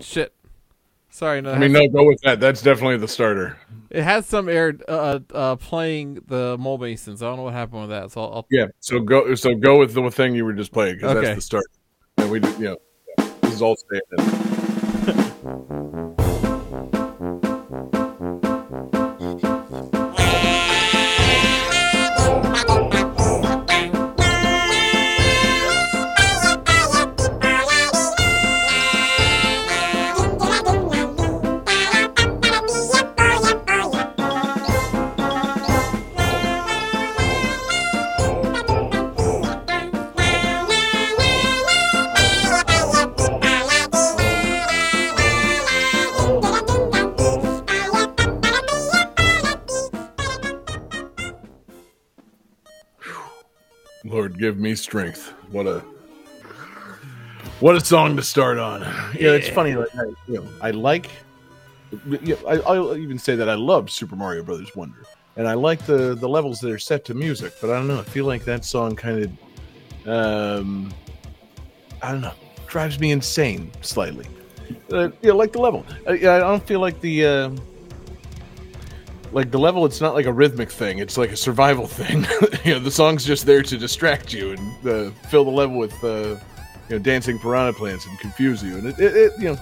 Shit. Sorry, no. I mean, no, go with that. That's definitely the starter. It has some air uh, uh, playing the mole masons. I don't know what happened with that. So I'll, I'll Yeah. So go. So go with the thing you were just playing because Okay. that's the starter. And we, you know, yeah, this is all standing. give me strength. What a what a song to start on. Yeah, it's funny. Like, I, you know, I like. Yeah, I, I'll even say that I love Super Mario Brothers Wonder, and I like the the levels that are set to music. But I don't know. I feel like that song kind of, um, I don't know, drives me insane slightly. Uh, yeah, like the level. I, I don't feel like the. Uh, like the level it's not like a rhythmic thing it's like a survival thing you know the song's just there to distract you and uh, fill the level with uh, you know dancing piranha plants and confuse you and it, it, it you know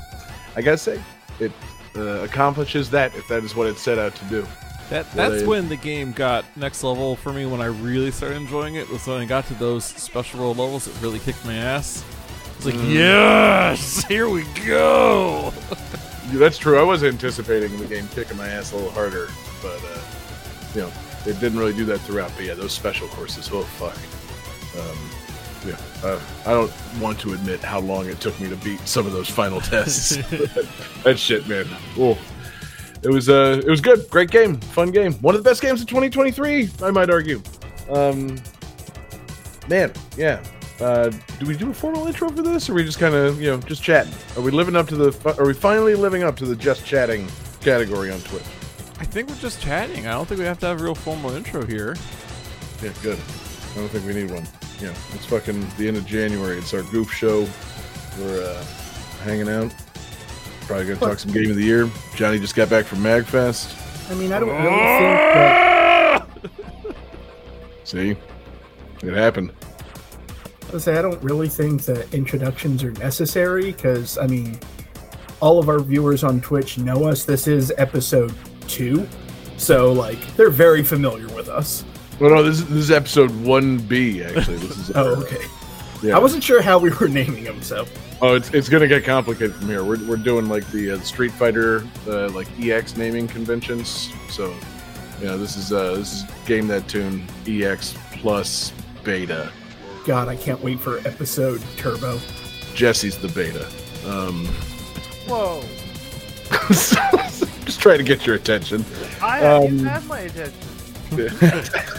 i gotta say it uh, accomplishes that if that is what it set out to do That that's Really? when the game got next level for me. When I really started enjoying it was when I got to those special world levels that really kicked my ass. It's like yes, here we go. Yeah, that's true i was anticipating the game kicking my ass a little harder but uh, you know it didn't really do that throughout but yeah those special courses oh fuck um, yeah, uh, I don't want to admit how long it took me to beat some of those final tests. that shit, man. Oh, it was uh, it was good, great game, fun game, one of the best games of 2023, I might argue. Um, man, yeah. Uh, do we do a formal intro for this, or are we just kind of you know just chatting? Are we living up to the? Are we finally living up to the just chatting category on Twitch? I think we're just chatting. I don't think we have to have a real formal intro here. Yeah, good. I don't think we need one. Yeah, it's fucking the end of January. It's our goof show. We're uh, hanging out. Probably gonna talk some game of the year. Johnny just got back from Magfest. I mean, I don't really think that. See, it happened. I say I don't really think that introductions are necessary because I mean, all of our viewers on Twitch know us. This is episode two, so like they're very familiar with us. Well, no, this is, this is episode one B. Actually, this is. Oh, okay. Yeah. I wasn't sure how we were naming them, so Oh, it's, it's gonna get complicated from here. We're, we're doing like the uh, Street Fighter uh, like EX naming conventions. So, you know, this is uh, this is game that tune EX plus beta. God, I can't wait for episode Turbo. Jesse's the beta. Um, Whoa. just trying to get your attention. I haven't Um, even had my attention.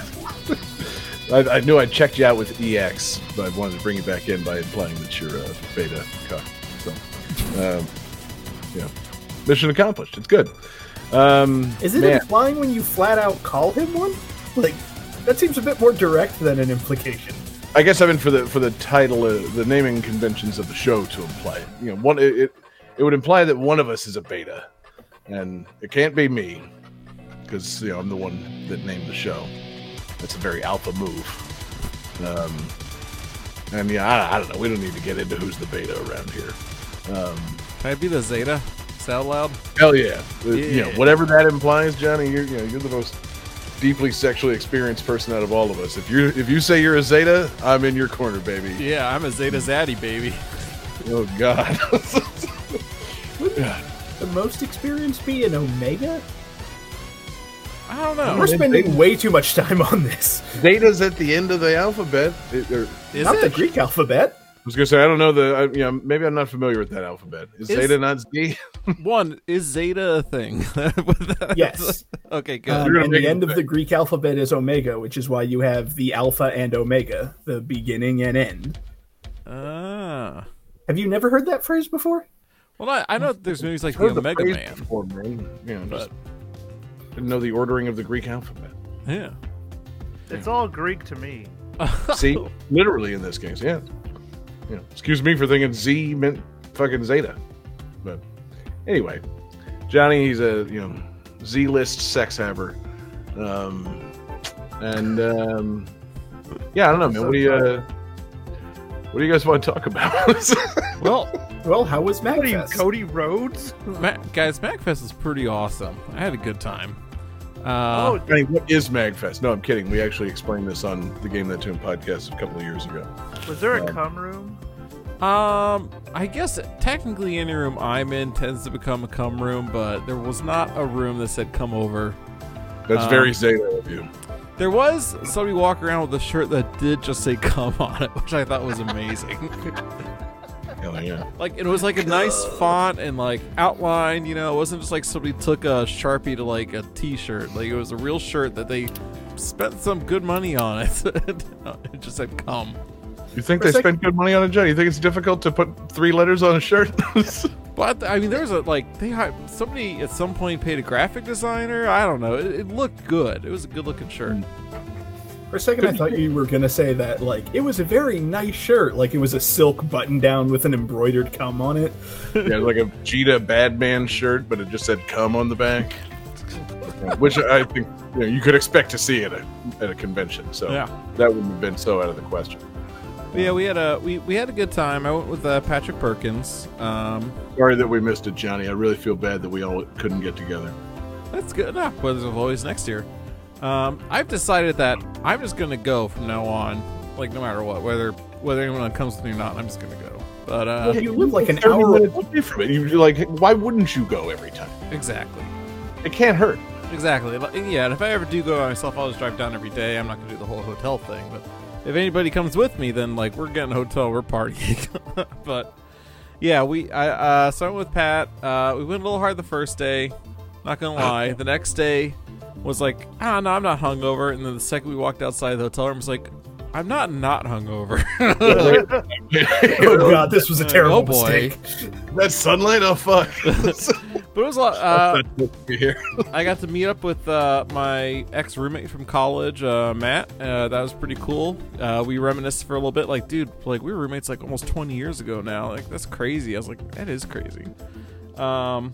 I, I knew I checked you out with EX, but I wanted to bring you back in by implying that you're a beta cuck. So, um, yeah, mission accomplished. It's good. Um, Is it man, implying when you flat out call him one? Like that seems a bit more direct than an implication. I guess I meant for the for the title, uh, the naming conventions of the show to imply. You know, one it, it it would imply that one of us is a beta, and it can't be me because you know I'm the one that named the show. That's a very alpha move. Um, and yeah, I, I don't know. We don't need to get into who's the beta around here. Um, Can I be the Zeta? Sound loud? hell yeah. Uh, You know, Yeah. whatever that implies, Johnny. You're you know you're the most deeply sexually experienced person out of all of us. If you if you say you're a Zeta, I'm in your corner, baby. Yeah, I'm a Zeta Zaddy, baby. Oh God. The most experienced be an Omega? I don't know. We're know. spending way too much time on this. Zeta's at the end of the alphabet. It- or- Is Not the? Greek alphabet. I was gonna say I don't know the. I, you know, maybe I'm not familiar with that alphabet. Is, Is- Zeta not Z? One is Zeta a thing? Yes. okay, good. Um, and the end of the Greek alphabet is Omega, which is why you have the Alpha and Omega, the beginning and end. ah. Have you never heard that phrase before? Well, I, I know there's movies like Heard the the Omega phrase Man. before, man. You know, just But didn't know the ordering of the Greek alphabet. yeah. It's all Greek to me. See, literally in this case, yeah. Yeah. Excuse me for thinking Z meant fucking Zeta. But anyway, Johnny, he's a you know Z list sex haver, um, and um, yeah, I don't know, man. What do you uh, what do you guys want to talk about? Well, Well, how was What are MagFest? Cody Rhodes? Ma- guys, MagFest is pretty awesome. I had a good time. oh, Uh, I mean, what is Magfest? No, I'm kidding. We actually explained this on the Game That Tune podcast a couple of years ago. was there a um, cum room? Um, I guess technically any room I'm in tends to become a cum room, but there was not a room that said come over. That's Um, very Zeta of you. There was somebody walk around with a shirt that did just say come on it, which I thought was amazing. Hell yeah. like it was like a nice font and like outline, you know, it wasn't just like somebody took a Sharpie to like a t-shirt. Like it was a real shirt that they spent some good money on it. it just said come. You think For they sec- spent good money on a Johnny? You think it's difficult to put three letters on a shirt? But I mean, there was a like they hi- somebody at some point paid a graphic designer. I don't know. It, it looked good. It was a good looking shirt. For a second, I thought you were gonna say that like it was a very nice shirt, like it was a silk button down with an embroidered cum on it. yeah, like a Cheetah Badman shirt, but it just said "come" on the back, which I think you, know, you could expect to see at a at a convention. So Yeah. that wouldn't have been so out of the question. But yeah, we had a we, we had a good time. I went with uh, Patrick Perkins. Um, Sorry that we missed it, Johnny. I really feel bad that we all couldn't get together. that's good enough. But there's always next year. Um, I've decided that I'm just gonna go from now on, like no matter what, whether whether anyone comes with me or not. I'm just gonna go. But uh, Well, you live like an 30 hour. minutes away from it. You're like, why wouldn't you go every time? exactly, It can't hurt. exactly. Yeah, and if I ever do go by myself, I'll just drive down every day. I'm not gonna do the whole hotel thing. But if anybody comes with me, then like we're getting a hotel, we're partying. but yeah, we I uh, went with Pat. Uh, we went a little hard the first day. Not gonna lie. The next day was like, ah, no, I'm not hungover. And then the second we walked outside the hotel room, was like, I'm not not hungover. Oh god, this was a terrible Oh, boy. mistake. that sunlight, oh fuck! but it was a lot. Uh, here. I got to meet up with uh, my ex roommate from college, uh, Matt. Uh, that was pretty cool. Uh, we reminisced for a little bit. Like, dude, like we were roommates like almost 20 years ago now. Like, that's crazy. I was like, that is crazy. Um,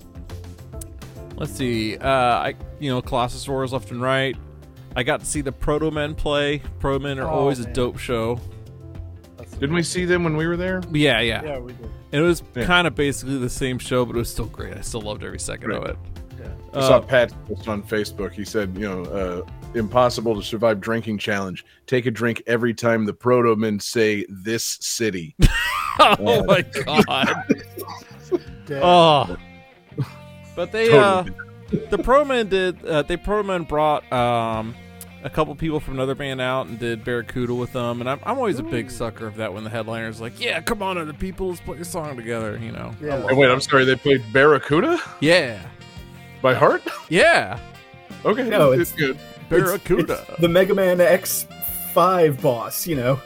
let's see. Uh, I, you know, Colossus Wars left and right. I got to see the Proto Men play. Proto Men are Oh, always a dope show. Didn't we see them when we were there? Yeah, yeah. Yeah, we did. And it was Yeah. kind of basically the same show, but it was still great. I still loved every second of Right. it. I Uh, saw Pat post on Facebook. He said, you know, uh, impossible to survive drinking challenge. Take a drink every time the proto men say this city. oh my god. Oh. But they uh Totally. The pro men did uh, they pro men brought um a couple people from another band out and did Barracuda with them and I'm, I'm always a big sucker of that when the headliner's like yeah come on other people let's put a song together you know Yeah. love wait, I'm sorry, they played Barracuda yeah by heart? yeah Okay. No, it's, it's- good. Barracuda It's the Mega Man X5 boss, you know.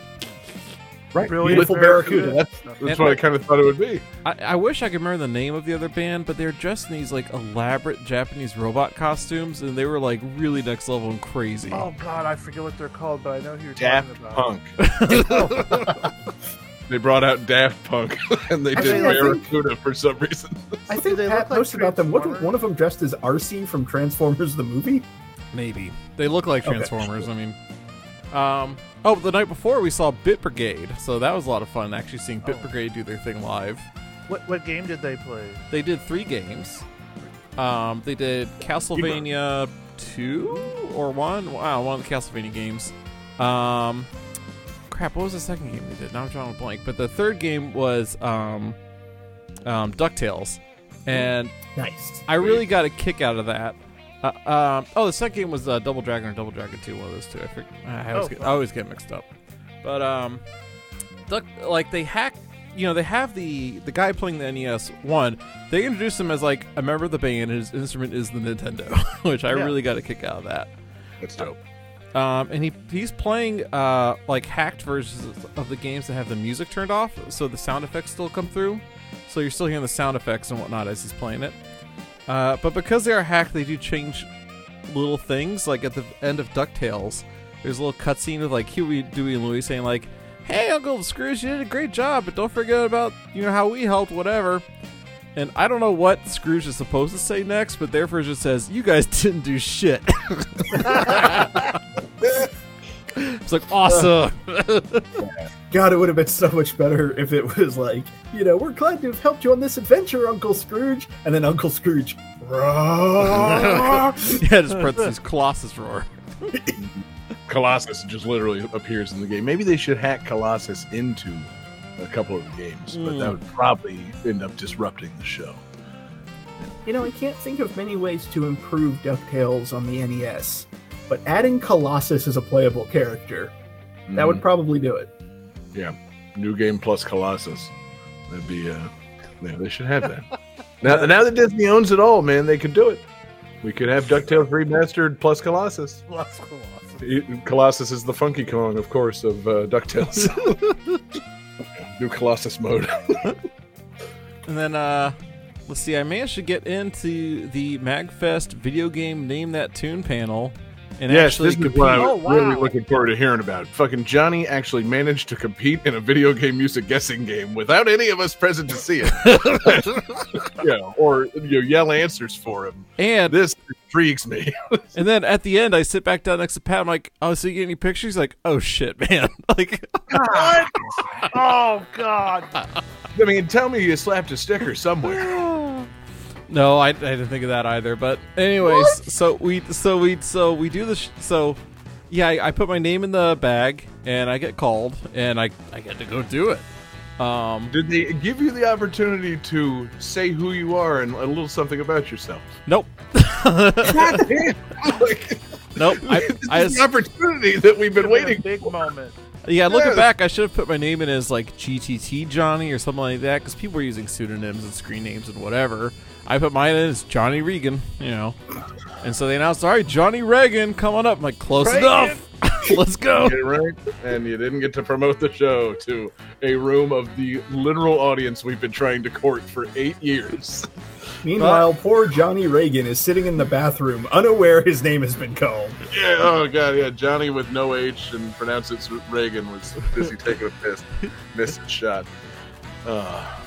Right. Brilliant Beautiful Barracuda. That's, that's what I kind of thought it would be. I, I wish I could remember the name of the other band but they're dressed in these like elaborate Japanese robot costumes and they were like really next level and crazy Oh god, I forget what they're called, but I know who you're Daft talking about. Punk. they brought out Daft Punk and they did Actually, I think- Barracuda for some reason. I think they Pat look like posted about them. What Transformers? one of them dressed as Arcee from Transformers the movie? Maybe they look like Okay. Transformers. I mean, um, oh, the night before we saw Bit Brigade, so that was a lot of fun actually seeing Bit Oh. Brigade do their thing live. What what game did they play? They did three games. Um, they did Castlevania two or one. Wow, one of the Castlevania games. Um, crap, what was the second game they did? Now I'm drawing a blank. But the third game was um, um, Ducktales, and Nice. I really got a kick out of that. Uh, um, oh, the second game was uh, Double Dragon or Double Dragon Two, one of those two. I, forget, I, always Oh, get, I always get mixed up. But um, Duck, like they hack, you know, they have the the guy playing the NES one. They introduce him as like a member of the band. and His instrument is the Nintendo, which I Yeah. really got a kick out of that. That's dope. Um, and he he's playing uh like hacked versions of the games that have the music turned off, so the sound effects still come through. So you're still hearing the sound effects and whatnot as he's playing it. Uh, but because they are hacked, they do change little things. Like at the end of Ducktales, there's a little cutscene with like Huey, Dewey, and Louie saying like, "Hey, Uncle Scrooge, you did a great job, but don't forget about you know how we helped, whatever." And I don't know what Scrooge is supposed to say next, but their version says, "You guys didn't do shit." it's like awesome. God, it would have been so much better if it was like, you know, we're glad to have helped you on this adventure, Uncle Scrooge. And then Uncle Scrooge, yeah, "Roar." just parentheses Colossus roar. Colossus just literally appears in the game. Maybe they should hack Colossus into a couple of the games, but that Mm. would probably end up disrupting the show. you know, I can't think of many ways to improve DuckTales on the NES, but adding Colossus as a playable character, that would probably do it. Yeah, new game plus Colossus. That'd be. Uh, yeah, they should have that. now, now that Disney owns it all, man, they could do it. We could have Ducktales remastered plus Colossus. Plus Colossus. Colossus is the Funky Kong, of course, of uh, Ducktales. new Colossus mode. And then, uh, let's see, I managed to get into the MagFest video game Name That Tune panel. And yes, actually this is compete. what I Oh, was really looking forward to hearing about. Fucking Johnny actually managed to compete in a video game music guessing game without any of us present to see it. yeah, or you know, yell answers for him. and This intrigues me. and then at the end, I sit back down next to Pat. I'm like, "Oh, so you get any pictures?" He's like, "Oh shit, man!" like, What? oh God! I mean, tell me you slapped a sticker somewhere. No, I, I didn't think of that either. But anyways, so we so we so we do this. So yeah, I, I put my name in the bag, and I get called, and I I get to go do it. Um, Did they give you the opportunity to say who you are and a little something about yourself? nope, Like, nope. I, this I is the opportunity that we've been waiting. Big moment. Yeah, looking Yeah. back, I should have put my name in as like GTT Johnny or something like that because people were using pseudonyms and screen names and whatever. I put mine in as Johnny Regan, you know. And so they announced, all right, Johnny Reagan, come on up. I'm like, close Reagan. enough. Let's go. Get right, and you didn't get to promote the show to a room of the literal audience we've been trying to court for eight years. Meanwhile, poor Johnny Reagan is sitting in the bathroom, unaware his name has been called. Yeah, oh god, yeah. Johnny with no H and pronounce it Reagan was busy taking a piss, missed a shot. Uh,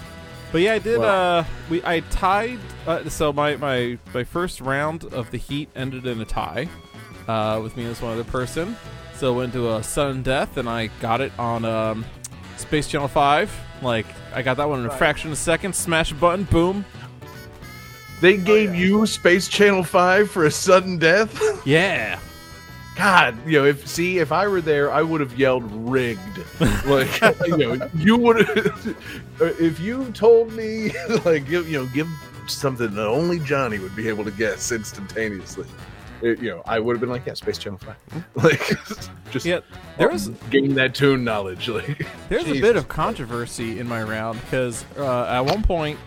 But yeah, I did. Wow. Uh, we I tied. Uh, so my, my my first round of the heat ended in a tie, uh, with me as one other person. So went to a sudden death, and I got it on um, Space Channel Five. Like I got that one in a Right. fraction of a second. Smash a button, boom. they gave you Space Channel Five for a sudden death. Yeah. God, you know, if see if I were there, I would have yelled rigged. Like, you know, you would if you told me like give, you know, give something that only Johnny would be able to guess instantaneously. It- you know, I would have been like, yeah, Space Channel Five. Like, just Yeah. There was game that tune knowledge. Like, There's a bit of controversy in my round because uh, at one point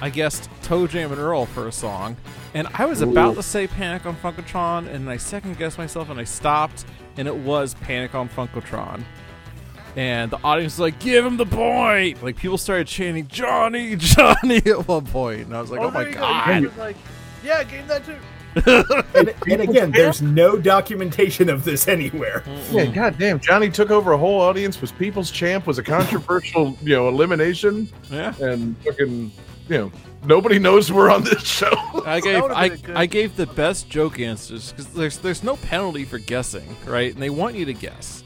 I guessed ToeJam and Earl for a song, and I was about to say Panic on Funkotron, and I second guessed myself and I stopped, and it was Panic on Funkotron. And the audience was like, "Give him the point!" Like people started chanting "Johnny, Johnny" at one point, and I was like, "Oh, there my oh you go. god!" You like, yeah, game that too. And, and again, there's no documentation of this anywhere. yeah, goddamn, Johnny took over a whole audience. Was People's Champ was a controversial, you know, elimination, Yeah, and fucking, you know, nobody knows we're on this show. I gave I, been a good- I gave the best joke answers because there's there's no penalty for guessing, right? And they want you to guess.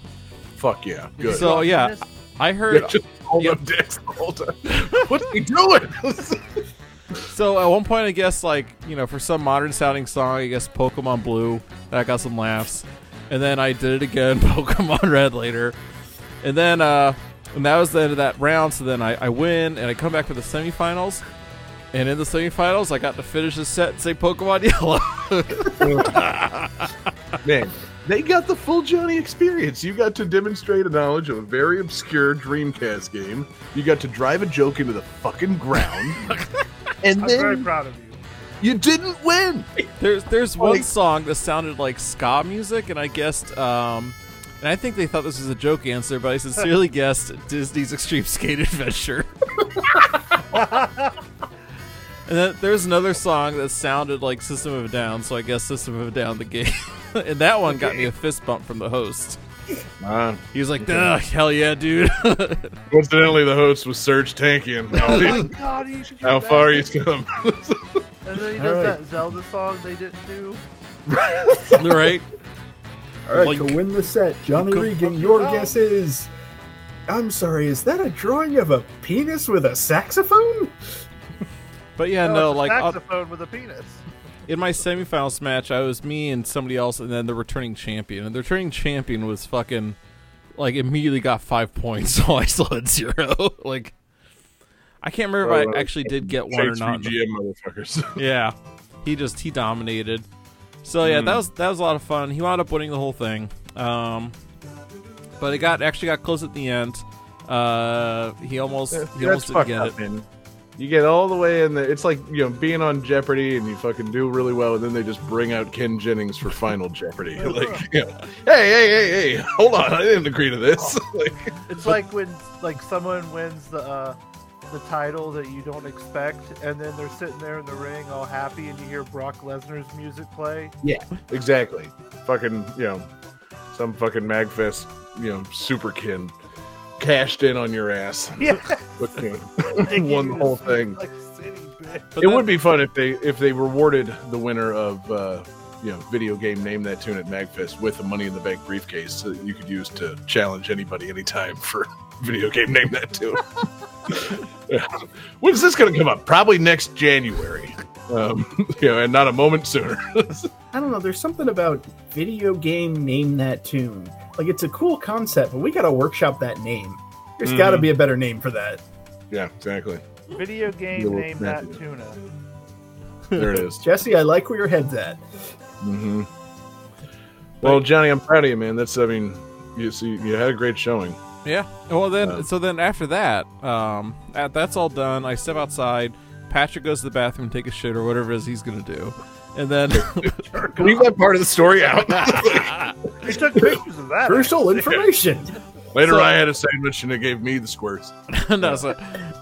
Fuck yeah, good. So yeah, I heard Yeah, just hold Yep. up dicks the whole time. What's he doing? So at one point, I guess like you know, for some modern sounding song, I guess Pokemon Blue that got some laughs, and then I did it again, Pokemon Red later, and then uh, and that was the end of that round. So then I, I win and I come back for the semifinals, and in the semifinals, I got to finish the set and say Pokemon Yellow. Man, they got the full Johnny experience. You got to demonstrate a knowledge of a very obscure Dreamcast game. You got to drive a joke into the fucking ground. and I'm very then proud of you. you didn't win. there's there's one Like- song that sounded like ska music, and I guessed. Um, and I think they thought this was a joke answer, but I sincerely guessed Disney's Extreme Skate Adventure. And then there's another song that sounded like System of a Down, so I guess System of a Down the game. and that one got me a fist bump from the host. Uh, He was like, Ugh, hell yeah, dude. coincidentally, the host was Serj Tankian. Oh, God, you should How back. far he's come. And then he does right. that Zelda song they didn't do. right? All right, Like- to win the set, Johnny Regan, your guess is. I'm sorry, is that a drawing of a penis with a saxophone? But yeah, No, no, it's a like uh, saxophone with a penis. in my semifinals match, I was me and somebody else, and then the returning champion. And the returning champion was fucking like immediately got five points, so I still had zero. like, I can't remember if Oh, I uh, actually did get one or not. GM motherfuckers. Yeah, he just he dominated. So yeah, that was that was a lot of fun. He wound up winning the whole thing. Um, but it got actually got close at the end. Uh, he almost he That's almost didn't get up, it. man. You get all the way in there. It's like you know being on Jeopardy and you fucking do really well, and then they just bring out Ken Jennings for Final Jeopardy. Like, you know, hey, hey, hey, hey, hold on, I didn't agree to this. like, It's like when like someone wins the uh, the title that you don't expect, and then they're sitting there in the ring all happy, and you hear Brock Lesnar's music play. Yeah, exactly. Fucking, you know, some fucking Magfest, you know, superkin cashed in on your ass. Yeah, But, you know, won the whole thing. Like city it would be fun if they if they rewarded the winner of uh, you know video game name that tune at Magfest with a Money in the Bank briefcase that you could use to challenge anybody anytime for video game name that tune. Yeah. When's this going to come up? Probably next January. Um, you know, and not a moment sooner. I don't know, there's something about video game name that tune. Like, it's a cool concept, but we gotta workshop that name. There's gotta be a better name for that. yeah, exactly. Video game Little name that Matthew. tuna. There it is. Jesse, I like where your head's at. hmm Well, Johnny, I'm proud of you, man. That's I mean, you see, you had a great showing. Yeah. Well, then, Um, so then after that, um, at, that's all done. I step outside. Patrick goes to the bathroom, take a shit or whatever it is he's gonna do, and then Leave that part of the story out. He took pictures of that. Crucial information. Later, So- I had a sandwich and it gave me the squirts. no, so,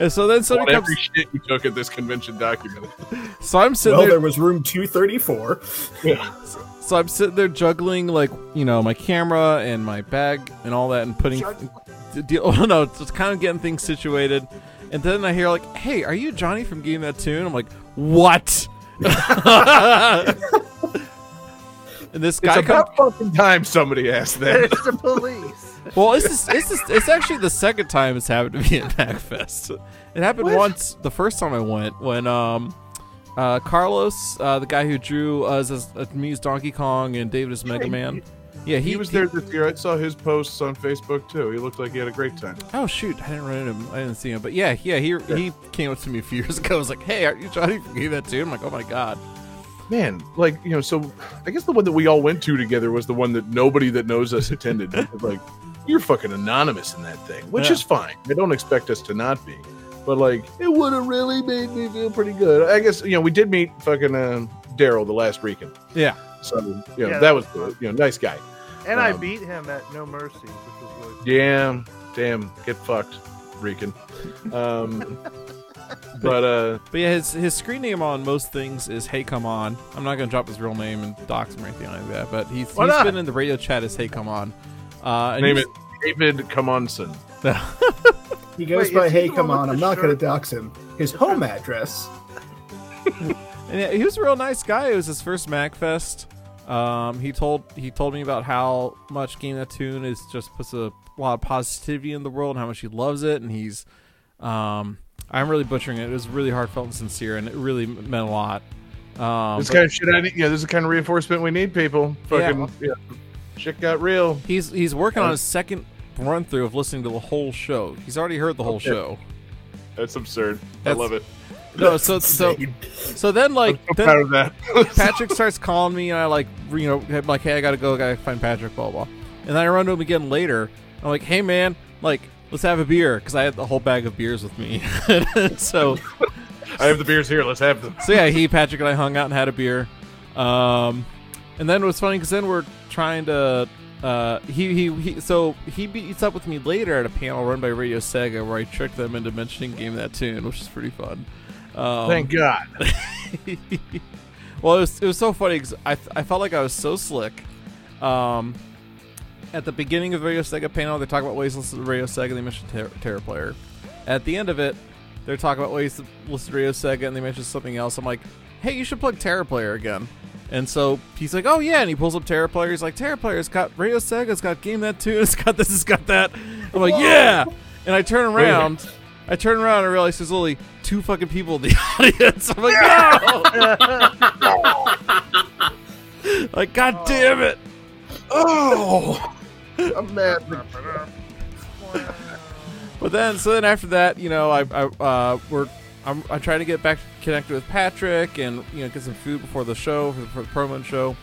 and so then somebody comes. every shit you took at this convention documented. So I'm sitting Well, there. there was room 234. So I'm sitting there juggling like you know my camera and my bag and all that and putting d- deal. Oh no, just kind of getting things situated. And then I hear like, "Hey, are you Johnny from Game That Tune?" I'm like, "What?" and this It's guy comes. about fucking time somebody asked that. It's the police. Well, this is, this is it's actually the second time it's happened to me at MagFest. It happened What? once the first time I went when um uh Carlos, uh, the guy who drew us as uh, me as Donkey Kong and David as Mega Man. Yeah, he, He was there this year. I saw his posts on Facebook too. He looked like he had a great time. Oh shoot, I didn't run into him. I didn't see him, but yeah, yeah, he he came up to me a few years ago. I was like, "Hey, aren't you Johnny from Game That too?" I'm like, "Oh my god." Man, like you know, so I guess the one that we all went to together was the one that nobody that knows us attended. like, you're fucking anonymous in that thing, which Yeah. is fine. I don't expect us to not be, but like, it would have really made me feel pretty good. I guess you know we did meet fucking uh, Daryl the last weekend, Yeah, so you know Yeah, that was. You know, nice guy. And I Um, beat him at No Mercy, which was good. Yeah, damn, get fucked, Rican. Um, but uh, but yeah, his his screen name on most things is Hey Come On. I'm not gonna drop his real name and dox him or anything like that, but he's Why he's not? been in the radio chat as Hey Come On. Uh, and name it David Comonson. He goes Wait, by, hey, come on, I'm the not going to dox him. His home address. And yeah, he was a real nice guy. It was his first MagFest. Um, he told he told me about how much Game That Tune is just puts a lot of positivity in the world and how much he loves it. And he's, um, I'm really butchering it. It was really heartfelt and sincere, and it really meant a lot. Um, this but kind of shit. I need, yeah, this is the kind of reinforcement we need, people. Fucking yeah. shit got real. he's he's working on his second run through of listening to the whole show. He's already heard the whole Okay. show. That's absurd. That's- I love it. No, so so so then like so then, proud of that. Patrick starts calling me, and I like, you know, I'm like, hey, I gotta go, I gotta find Patrick, blah blah. And then I run to him again later. I'm like, hey man, like, let's have a beer because I had the whole bag of beers with me. so I have the beers here. Let's have them. so yeah, he, Patrick, and I hung out and had a beer. Um, and then it was funny because then we're trying to. Uh, he, he he so he meets up with me later at a panel run by Radio Sega where I tricked them into mentioning Game That Tune, which is pretty fun. Um, Thank God. well, it was, it was so funny because I, I felt like I was so slick. Um, at the beginning of the Radio Sega panel, they talk about ways to listen to Radio Sega. They mention Terra, Terra Player. At the end of it, they're talking about ways to listen to Radio Sega, and they mention something else. I'm like, hey, you should plug Terra Player again. And so he's like, oh yeah, and he pulls up Terra Player. He's like, Terra Player's got Radio Sega's got Game That Tune, it's got this, it's got that. I'm like, yeah. And I turn around, I turn around and realize there's only two fucking people in the audience. I'm like, no. like, god damn it. Oh, I'm mad. But then, so then after that, you know, I, I uh, we're I'm, I'm trying to get back connected with Patrick and you know get some food before the show for, for the promo show,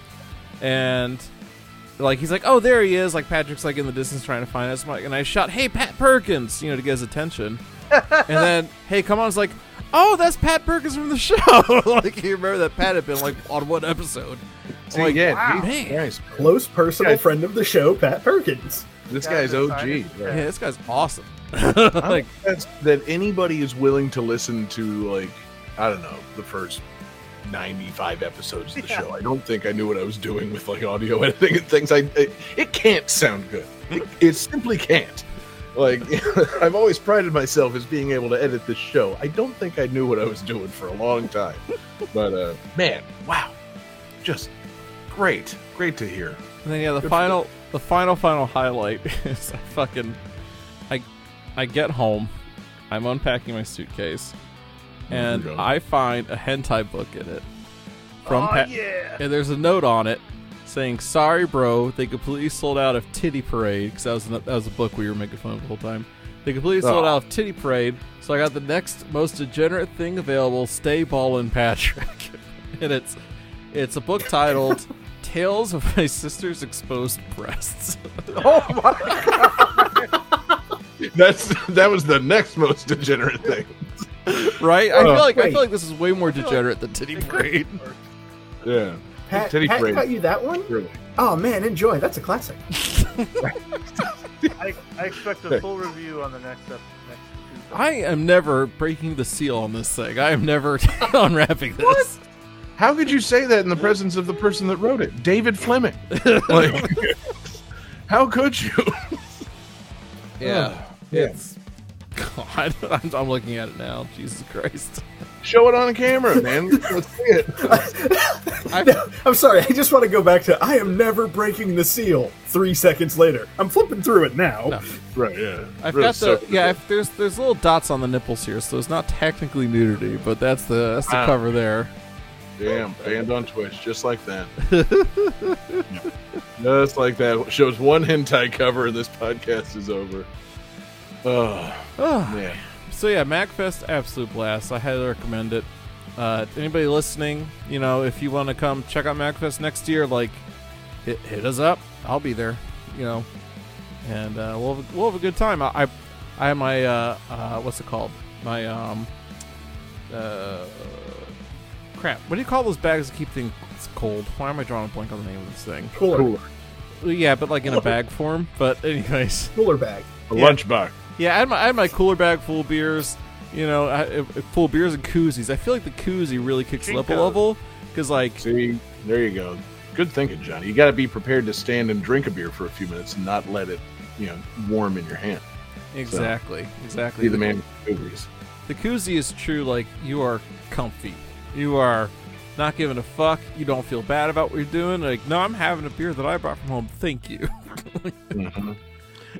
and like he's like, oh, there he is. Like Patrick's like in the distance trying to find us. Like, and I shot, hey, Pat Perkins, you know, to get his attention. And then, hey, come on, it's like, oh, that's Pat Perkins from the show. like you remember that Pat had been like on one episode. See, like, yeah, wow. Jesus Christ. Close personal Yeah. friend of the show, Pat Perkins. This Guys guy's OG. right? Yeah, this guy's awesome. like like, that's that anybody is willing to listen to like I don't know the first ninety five episodes of the show. I don't think I knew what I was doing with like audio editing and things. I it, it can't sound good. It, it simply can't. Like I've always prided myself as being able to edit this show. I don't think I knew what I was doing for a long time. But uh man, wow, just great, great to hear. And then yeah, the Good final, the final, final highlight is I fucking, I, I get home, I'm unpacking my suitcase, and. I find a hentai book in it from oh, Pat, yeah. and there's a note on it saying, "Sorry, bro, they completely sold out of Titty Parade because that was that was a book we were making fun of the whole time. They completely sold Oh. out of Titty Parade, so I got the next most degenerate thing available, Stay Ballin' Patrick, and it's it's a book titled." Tales of My Sister's Exposed Breasts. Oh my god. That's that was the next most degenerate thing. right? I feel Oh, like I feel like this is way more degenerate than Titty Parade. Yeah. Pat, Titty Pat Parade. got you that one? Really. Oh man, enjoy. That's a classic. I, I expect a full review on the next episode. Next Tuesday. I am never breaking the seal on this thing. I am never unwrapping this. What? How could you say that in the presence of the person that wrote it, David Fleming? Like, how could you? Yeah. Oh, yeah. It's God, I'm, I'm looking at it now. Jesus Christ. Show it on a camera, man. Let's see it. I, I'm sorry. I just want to go back to I am never breaking the seal. Three seconds later, I'm flipping through it now. No. Right, yeah. I've Really got the sucks. yeah. If there's there's little dots on the nipples here, so it's not technically nudity, but that's the that's the Ah. cover there. Damn, banned on Twitch, just like that. Yep. Just like that. Shows one hentai cover, and this podcast is over. Oh, Oh, man. So yeah, MagFest, absolute blast. I highly recommend it. Uh, anybody listening, you know, if you want to come check out MagFest next year, like, hit, hit us up. I'll be there. You know, and uh, we'll have, we'll have a good time. I I, I have my uh, uh, what's it called? My um uh crap. What do you call those bags that keep things cold? Why am I drawing a blank on the name of this thing? Cooler, Cooler. Yeah, but like in a bag form. But anyways. cooler bag. A Yeah. lunchbox. Yeah, I had, my, I had my cooler bag full of beers. You know, I, I- full of beers and koozies. I feel like the koozie really kicks it up a level because, like, See, there you go. Good thinking, Johnny. You got to be prepared to stand and drink a beer for a few minutes and not let it, you know, warm in your hand. exactly, exactly. Be the man who movies. The koozie is true. Like, you are comfy. You are not giving a fuck. You don't feel bad about what you're doing. Like, no, I'm having a beer that I brought from home. Thank you. Mhm.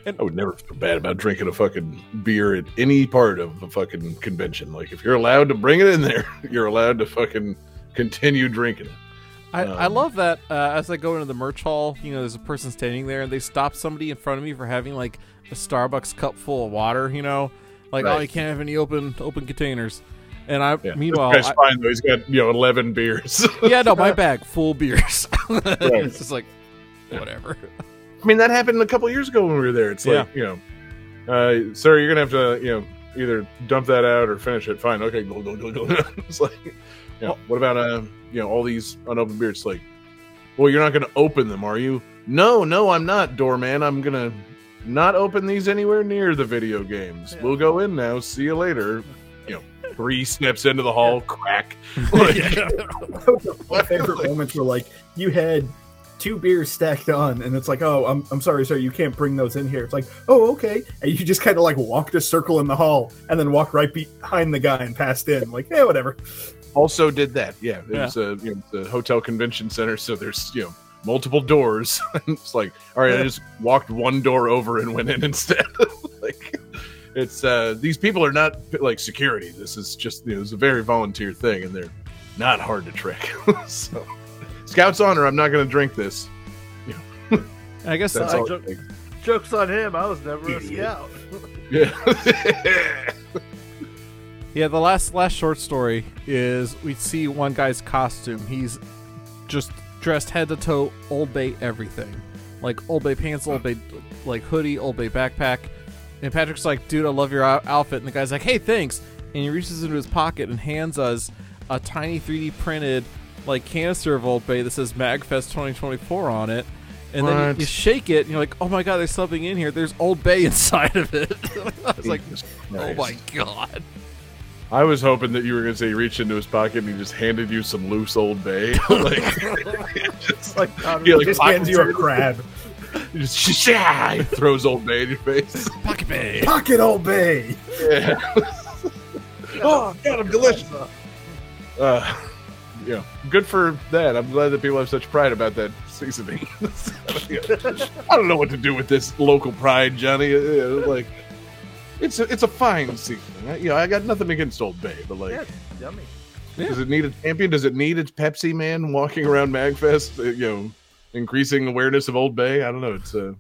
And- I would never feel bad about drinking a fucking beer at any part of a fucking convention. Like if you're allowed to bring it in there, you're allowed to fucking continue drinking it. I, I Um, love that uh, as I go into the merch hall, you know, there's a person standing there and they stop somebody in front of me for having like a Starbucks cup full of water, you know, like oh you can't have any open open containers. And I Yeah. meanwhile, this guy's I, fine though. He's got you know eleven beers. yeah, no, my bag full beers. it's just like whatever. I mean, that happened a couple years ago when we were there. It's like, you know, uh, sir, you're gonna have to, you know, either dump that out or finish it. Fine, okay. Go, go, go, go. it's like, you know, what about, uh, you know, all these unopened beers? It's like, well, you're not gonna open them, are you? No, no, I'm not, doorman. I'm gonna not open these anywhere near the video games. Yeah. We'll go in now. See you later. You know, three steps into the hall, crack. Like, My favorite moments were like you had two beers stacked on, and it's like, oh, I'm, I'm sorry, sir, you can't bring those in here. It's like, oh, okay, and you just kind of like walked a circle in the hall, and then walked right behind the guy and passed in. Like, yeah, whatever. Also did that. Yeah, Yeah. was a you know, the hotel convention center, so there's you know multiple doors. it's like, all right, I just walked one door over and went in instead. like, it's uh these people are not like security. This is just you know, it's a very volunteer thing, and they're not hard to trick. so, Scout's honor, I'm not going to drink this. I guess That's uh, all. jo- it takes. Joke's on him. I was never a scout. Yeah. Yeah, the last last short story is we see one guy's costume. He's just dressed head to toe, Old Bay everything, like Old Bay pants, Old Bay like hoodie, Old Bay backpack. And Patrick's like, "Dude, I love your outfit." And the guy's like, "Hey, thanks." And he reaches into his pocket and hands us a tiny 3D printed like canister of Old Bay that says MagFest 2024 on it. And then you, you shake it, and you're like, "Oh my god, there's something in here. There's Old Bay inside of it." I was like, "Oh my god." I was hoping that you were going to say he reached into his pocket and he just handed you some loose old bay. like, just like, Not He like just hands you a crab. he just shah, he throws old bay in your face. Pocket Bay. Pocket Old Bay. Yeah. oh, God, I'm delicious. Uh, yeah, good for that. I'm glad that people have such pride about that seasoning. I don't know what to do with this local pride, Johnny. Uh, Like, it's a, it's a fine seasoning. I, you know, I got nothing against Old Bay, but like, Yeah, yummy. Does it need a champion? Does it need its Pepsi man walking around Magfest? uh, You know, increasing awareness of Old Bay. I don't know. It's uh,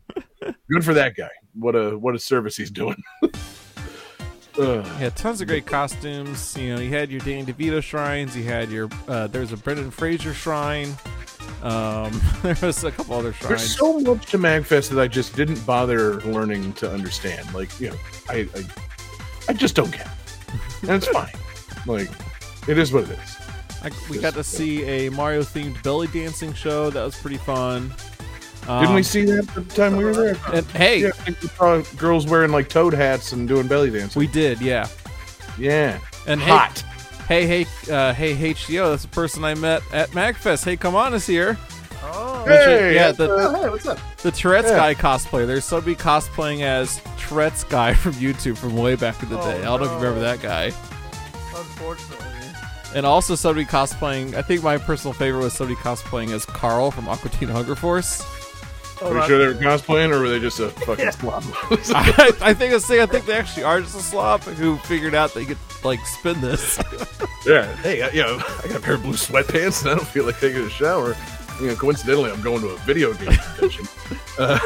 good for that guy. What a what a service he's doing. Ugh. Yeah, tons of great costumes. You know, you had your Danny DeVito shrines. You had your uh, there was a Brendan Fraser shrine. Um, there was a couple other shrines. There's so much to Magfest that I just didn't bother learning to understand. Like you know, I I, I just don't get, it. and it's fine. Like it is what it is. I, we got to see a Mario themed belly dancing show. That was pretty fun. Didn't Um, we see that the time we were there? And hey, Yeah, I think we saw girls wearing like toad hats and doing belly dancing. we did, yeah. yeah, And hot. hey, hey, hey, uh, hey, HDO. That's the person I met at Magfest. Hey, come on, is here. Oh, Hey, yeah, the Oh, hey, what's up? the Tourette's Yeah. guy cosplay. There's somebody cosplaying as Tourette's guy from YouTube from way back in the Oh, day. I don't know if you remember that guy. unfortunately. And also somebody cosplaying. I think my personal favorite was somebody cosplaying as Carl from Aqua Teen Hunger Force. Oh, Are you I- sure they were cosplaying, or were they just a fucking Yeah. slob? I, I think I say I think they actually are just a slob who figured out they could like spin this. yeah. Hey, uh, you know, I got a pair of blue sweatpants, and I don't feel like taking a shower. You know, coincidentally, I'm going to a video game convention. Uh,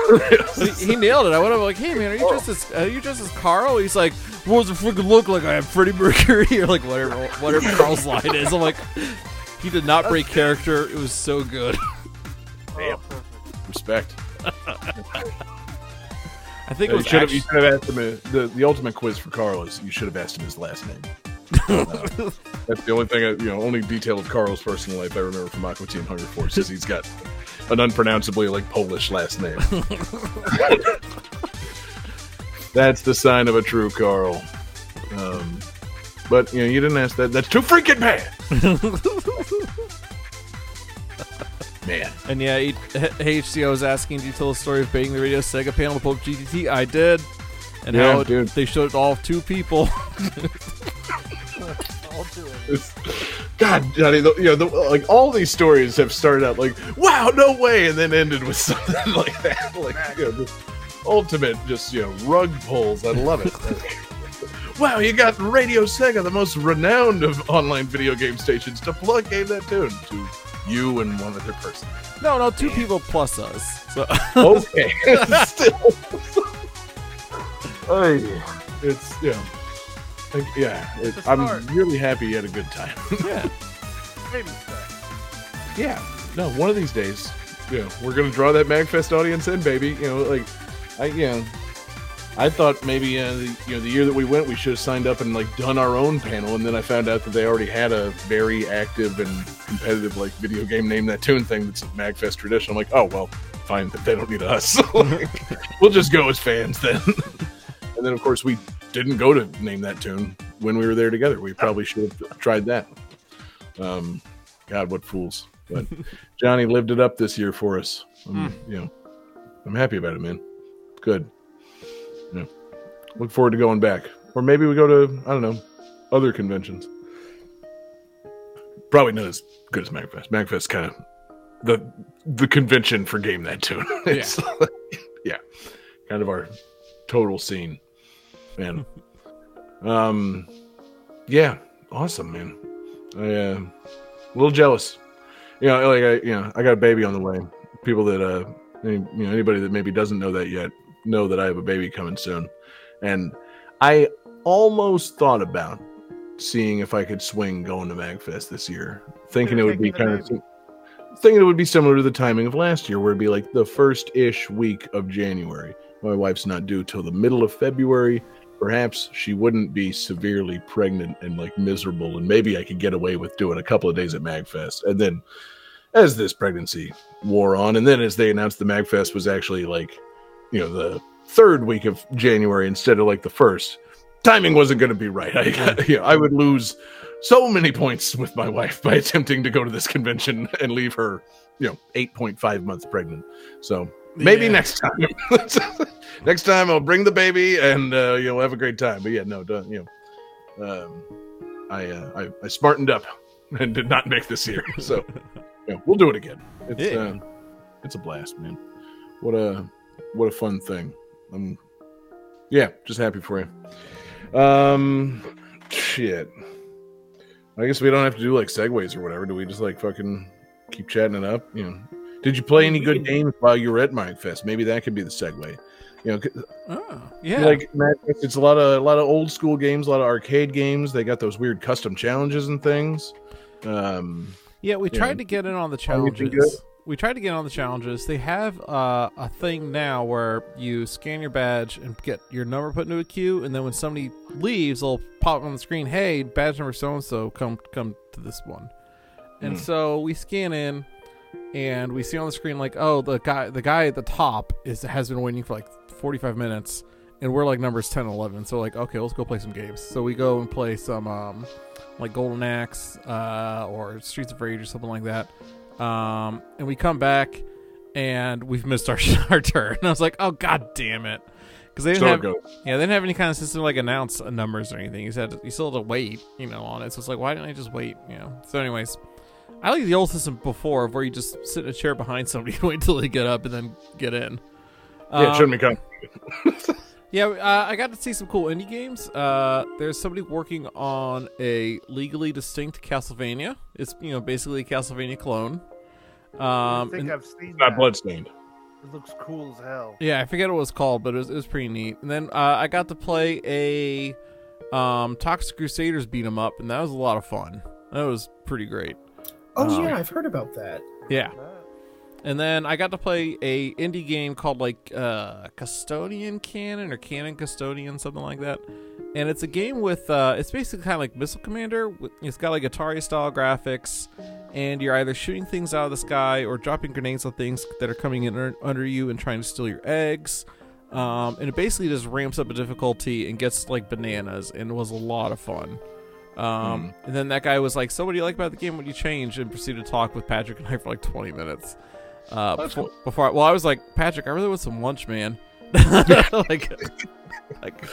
he, he nailed it. I went up like, "Hey man, are you just as are you just as Carl?" He's like, "What does it freaking look like? I have Freddie Mercury or like whatever whatever Carl's line is." I'm like, he did not break character. It was so good. Damn. Respect. I think it you was should have. You should have asked him. uh, The the ultimate quiz for Carl is you should have asked him his last name. Uh, that's the only thing. I, you know, only detail of Carl's personal life I remember from Aqua Teen Hunger Force is he's got an unpronounceably like Polish last name. that's the sign of a true Carl. Um, but you know, you didn't ask that. That's too freaking bad. Man, and yeah, he, HCO was asking, "Do you tell the story of baiting the radio Sega panel to Pope GTT?" I did, and Yeah, how it- dude. they showed it all two people. I'll do it. It's, God, Johnny, the, you know, the, like all these stories have started out like, "Wow, no way," and then ended with something like that, like you know, the ultimate, just you know, rug pulls. I love it. wow, you got Radio Sega, the most renowned of online video game stations, to plug Game That Tune to you and one other person. no, no, two people plus us. So Okay, still, Ay, it's yeah. Like, yeah, it, It's a I'm really happy you had a good time. yeah, Baby step. Yeah. No, one of these days, you know, we're gonna draw that Magfest audience in, baby. You know, like I you know I thought maybe uh, the, you know the year that we went, we should have signed up and like done our own panel, and then I found out that they already had a very active and competitive like video game name that tune thing that's a Magfest tradition. I'm like, oh well, fine, but they don't need us. Like, we'll just go as fans then. and then of course we didn't go to name that tune when we were there together. We probably should have tried that. Um, God, what fools! But Johnny lived it up this year for us. I'm, You know, I'm happy about it, man. Good. Yeah. Look forward to going back, or maybe we go to I don't know other conventions. Probably not as good as Magfest. Magfest kind of the the convention for Game That Tune. It's like- yeah, kind of our total scene, man. um, yeah, awesome, man. I uh, a little jealous. You know, like I, you know, I got a baby on the way. People that uh, any, you know, anybody that maybe doesn't know that yet, know that I have a baby coming soon, and I almost thought about seeing if I could swing going to Magfest this year, thinking it would be kind of thinking it would be similar to the timing of last year, where it'd be like the first ish week of January. My wife's not due till the middle of February. Perhaps she wouldn't be severely pregnant and like miserable, and maybe I could get away with doing a couple of days at Magfest. And then, as this pregnancy wore on, and then as they announced the Magfest was actually like, you know, the third week of January instead of like the first, timing wasn't going to be right. I, you know, I would lose so many points with my wife by attempting to go to this convention and leave her, you know, 8.5 months pregnant. So maybe Yeah. next time. next time I'll bring the baby and uh, you'll have a great time. But yeah, no, don't, you know, um, I, uh, I I smartened up and did not make this year. So yeah, we'll do it again. It's Yeah. uh, it's a blast, man. What a what a fun thing. I'm yeah, just happy for you. Um, shit. I guess we don't have to do like segues or whatever. Do we just like fucking keep chatting it up? You know, did you play any good games while you were at Magfest? Maybe that could be the segue. You know, Oh, yeah. like it's a lot of a lot of old school games, a lot of arcade games. They got those weird custom challenges and things. Um, Yeah, we tried to get in on the challenges. We tried to get on the challenges. They have uh, a thing now where you scan your badge and get your number put into a queue, and then when somebody leaves, they'll pop on the screen, "Hey, badge number so and so, come come to this one." And Hmm. so we scan in, and we see on the screen like, "Oh, the guy, the guy at the top is has been waiting for like 45 minutes." And we're like numbers 10 and 11. So, like, okay, let's go play some games. So, we go and play some, um, like Golden Axe uh, or Streets of Rage or something like that. Um, and we come back and we've missed our our turn. And I was like, oh god damn it, because they didn't have goes. yeah they didn't have any kind of system to, like announce numbers or anything. You said you still had to wait, you know, on it. So it's like, why didn't I just wait? You know. So anyways, I like the old system before of where you just sit in a chair behind somebody and wait until they get up and then get in. Yeah, it Um, shouldn't be coming. yeah, uh, I got to see some cool indie games. Uh, there's somebody working on a legally distinct Castlevania. It's you know basically a Castlevania clone. I Um, think and- I've seen Not that. bloodstained. It looks cool as hell. yeah, I forget what it was called, but it was, it was pretty neat. And then uh, I got to play a um, Toxic Crusaders beat 'em up, and that was a lot of fun. That was pretty great. Oh Um, yeah, I've heard about that. Yeah. And then I got to play a indie game called like uh, Custodian Cannon or Cannon Custodian, something like that. And it's a game with uh, it's basically kind of like Missile Commander. It's got like Atari style graphics, and you're either shooting things out of the sky or dropping grenades on things that are coming in under, you and trying to steal your eggs. Um, and it basically just ramps up a difficulty and gets like bananas, and it was a lot of fun. Um, And then that guy was like, "So what do you like about the game? What do you change?" And proceeded to talk with Patrick and I for like 20 minutes. Uh, before, before I, well, I was like, Patrick, I really want some lunch, man. like, like,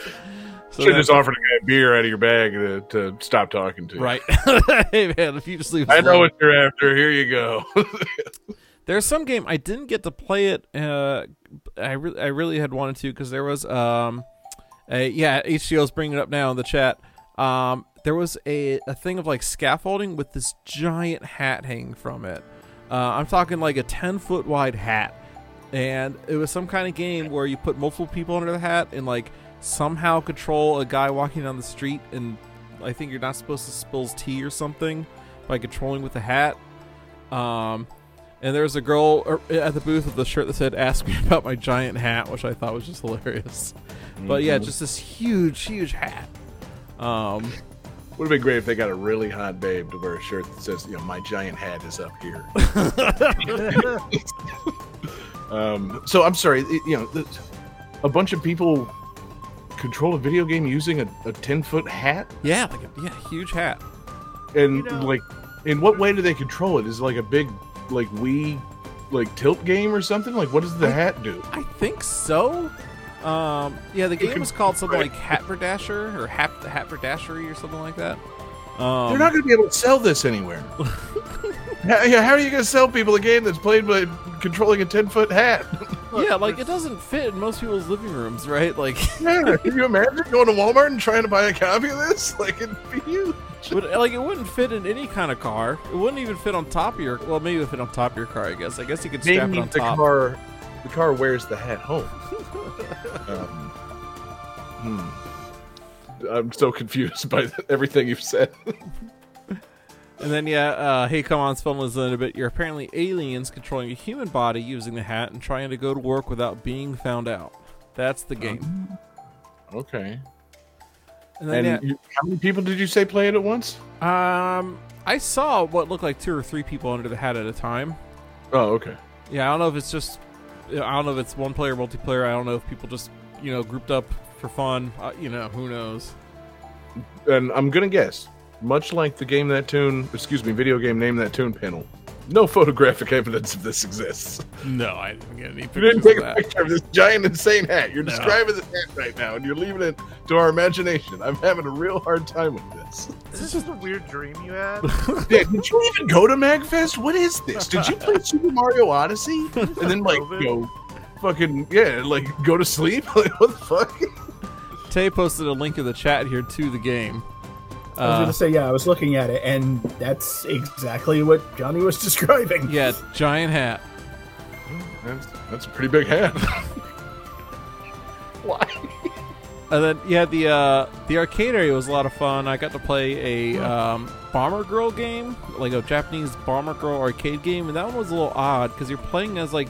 so Should just offered a guy beer out of your bag to, to stop talking to. you. right. hey man, if you just leave, I know alone. what you're after. Here you go. There's some game I didn't get to play it. Uh, I really, I really had wanted to because there was um, a, yeah, HCO's bringing it up now in the chat. Um, there was a a thing of like scaffolding with this giant hat hanging from it. Uh, I'm talking like a 10 foot wide hat, and it was some kind of game where you put multiple people under the hat and like somehow control a guy walking down the street, and I think you're not supposed to spill tea or something by controlling with the hat. Um, and there was a girl er, at the booth with a shirt that said "Ask me about my giant hat," which I thought was just hilarious. But yeah, just this huge, huge hat. Um, Would have been great if they got a really hot babe to wear a shirt that says, you know, my giant hat is up here. um, so I'm sorry, it- you know, the, a bunch of people control a video game using a, a 10 foot hat? yeah, like a yeah, huge hat. And You know- like, in what way do they control it? Is it like a big like Wii like tilt game or something? Like what does the hat do? I think so. Um, yeah, the game was called something like Hatberdasher or Hap Hatberdashery or something like that. Um, They're not going to be able to sell this anywhere. how, yeah, how are you going to sell people a game that's played by controlling a ten foot hat? yeah, like it doesn't fit in most people's living rooms, right? Like, yeah, can you imagine going to Walmart and trying to buy a copy of this? Like it'd be huge. would, like it wouldn't fit in any kind of car. It wouldn't even fit on top of your. Well, maybe it would fit on top of your car. I guess. I guess you could strap Maybe it on the top. car, the car wears the hat home. um, hmm. I'm so confused by everything you've said. And then yeah, uh, hey, come on, this in a bit. You're apparently aliens controlling a human body using the hat and trying to go to work without being found out. That's the game. okay. And then And yeah, you, how many people did you say play it at once? Um, I saw what looked like two or three people under the hat at a time. Oh, okay. Yeah, I don't know if it's just, I don't know if it's one player, multiplayer. I don't know if people just, you know, grouped up for fun. Uh, you know, who knows? And I'm gonna guess, much like the game that tune, excuse me, video game name that tune panel, no photographic evidence of this exists. No, I didn't get any You didn't take of a that. picture of this giant, insane hat. You're No. describing this hat right now, and you're leaving it to our imagination. I'm having a real hard time with this. Is this just a weird dream you had? Yeah, did you even go to Magfest? What is this? Did you play Super Mario Odyssey and then like COVID? go fucking yeah, like go to sleep? Like what the fuck? Tay posted a link in the chat here to the game. I was Uh, gonna say, yeah, I was looking at it, and that's exactly what Johnny was describing. yeah, giant hat. That's, that's a pretty big hat. Why? And then yeah, the uh, the arcade area was a lot of fun. I got to play a um, Bomber Girl game, like a Japanese Bomber Girl arcade game, and that one was a little odd because you're playing as like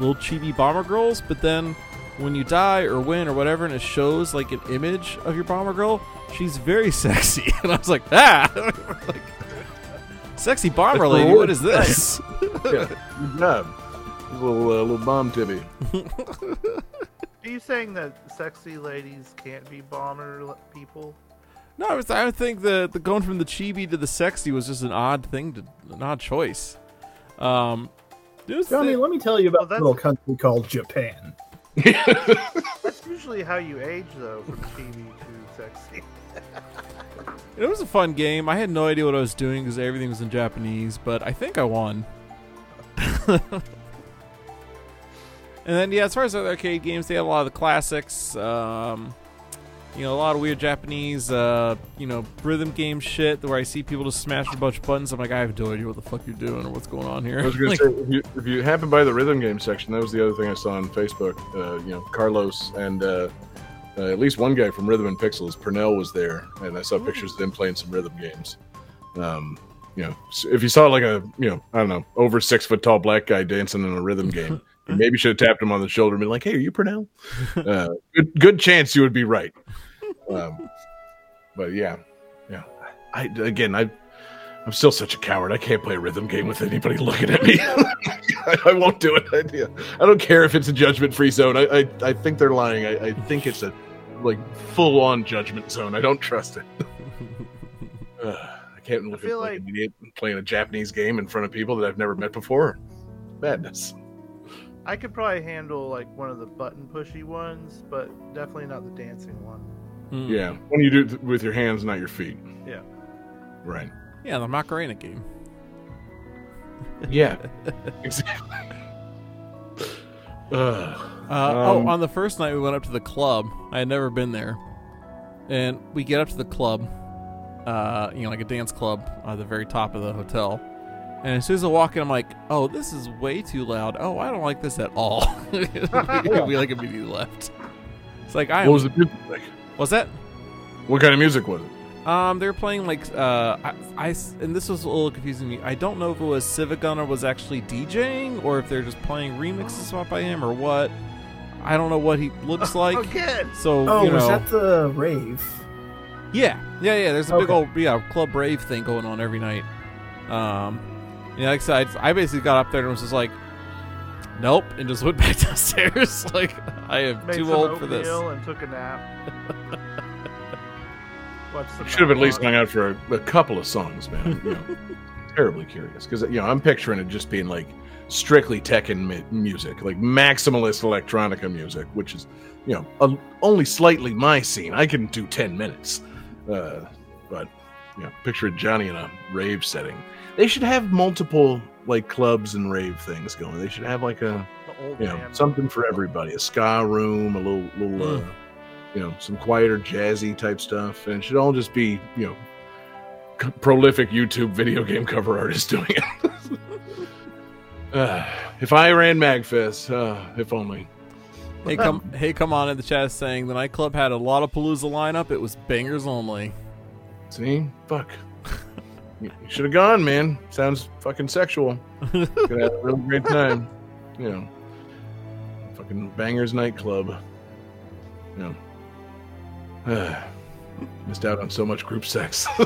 little chibi Bomber Girls, but then when you die or win or whatever, and it shows like an image of your Bomber Girl, she's very sexy, and I was like, ah, like, sexy Bomber lady, reward. what is this? yeah, good job. Little uh, little bomb chibi. Are you saying that sexy ladies can't be bomber people? No, I, was, I would think the the going from the chibi to the sexy was just an odd thing to an odd choice. Um, Johnny, the- let me tell you about Well, a little country called Japan. That's usually how you age, though, from chibi to sexy. It was a fun game. I had no idea what I was doing because everything was in Japanese, but I think I won. and then yeah, as far as other arcade games, they had a lot of the classics. Um, you know, a lot of weird Japanese, uh, you know, rhythm game shit where I see people just smash a bunch of buttons. I'm like, I have no idea what the fuck you're doing or what's going on here. I was gonna Like, say if you, if you happen by the rhythm game section, that was the other thing I saw on Facebook. Uh, you know, Carlos and uh, uh, at least one guy from Rhythm and Pixels, Purnell, was there, and I saw pictures of them playing some rhythm games. Um, you know, if you saw like a you know I don't know over six foot tall black guy dancing in a rhythm game, you maybe should have tapped him on the shoulder and been like, "Hey, are you Purnell?" Uh, good good chance you would be right. Um, but yeah, yeah. I again I I'm still such a coward. I can't play a rhythm game with anybody looking at me. I, I won't do it. I. I don't care if it's a judgment free zone. I, I, I think they're lying. I, I think it's a like full on judgment zone. I don't trust it. Ugh, I can't look feel at like, like- an idiot playing a Japanese game in front of people that I've never met before. Madness. I could probably handle like one of the button pushy ones, but definitely not the dancing one. mm. Yeah. When you do it with your hands, not your feet. Yeah. Right. yeah, the Macarena game. Yeah. exactly. Ugh. Uh, Um, oh, on the first night we went up to the club. I had never been there, and we get up to the club, uh, you know, like a dance club at the very top of the hotel. And as soon as I walk in, I'm like, "Oh, this is way too loud. Oh, I don't like this at all." we like immediately left. It's like I what am. was the music like? was that? What kind of music was it? Um, they were playing like uh, I, I s- and this was a little confusing me. I don't know if it was Civic Gunner was actually DJing or if they're just playing remixes by him or what. I don't know what he looks like. Again, So Oh, you was know, that the rave? yeah, yeah, yeah. There's a big old yeah club rave thing going on every night. Um, yeah, like I said, I basically got up there and was just like, nope, and just went back downstairs. like I am made too old for this. oatmeal and took a nap. Watched some Should have at least Mount hung out for a, a couple of songs, man. You know. terribly curious because you know I'm picturing it just being like strictly Tekken mi- music, like maximalist electronica music, which is you know a, only slightly my scene. I can do ten minutes, uh, but you know, picture Johnny in a rave setting. They should have multiple like clubs and rave things going. They should have like a you know something for everybody a ska room a little little uh, you know some quieter jazzy type stuff and it should all just be you know prolific youtube video game cover artists doing it uh, if i ran magfest uh, if only. Hey, come, hey, come on in the chat saying the nightclub had a lot of Palooza lineup. It was bangers only. see? Fuck. You should have gone man. Sounds fucking sexual. Gonna have a real great time. You know. Fucking bangers nightclub. You know. Missed out on so much group sex.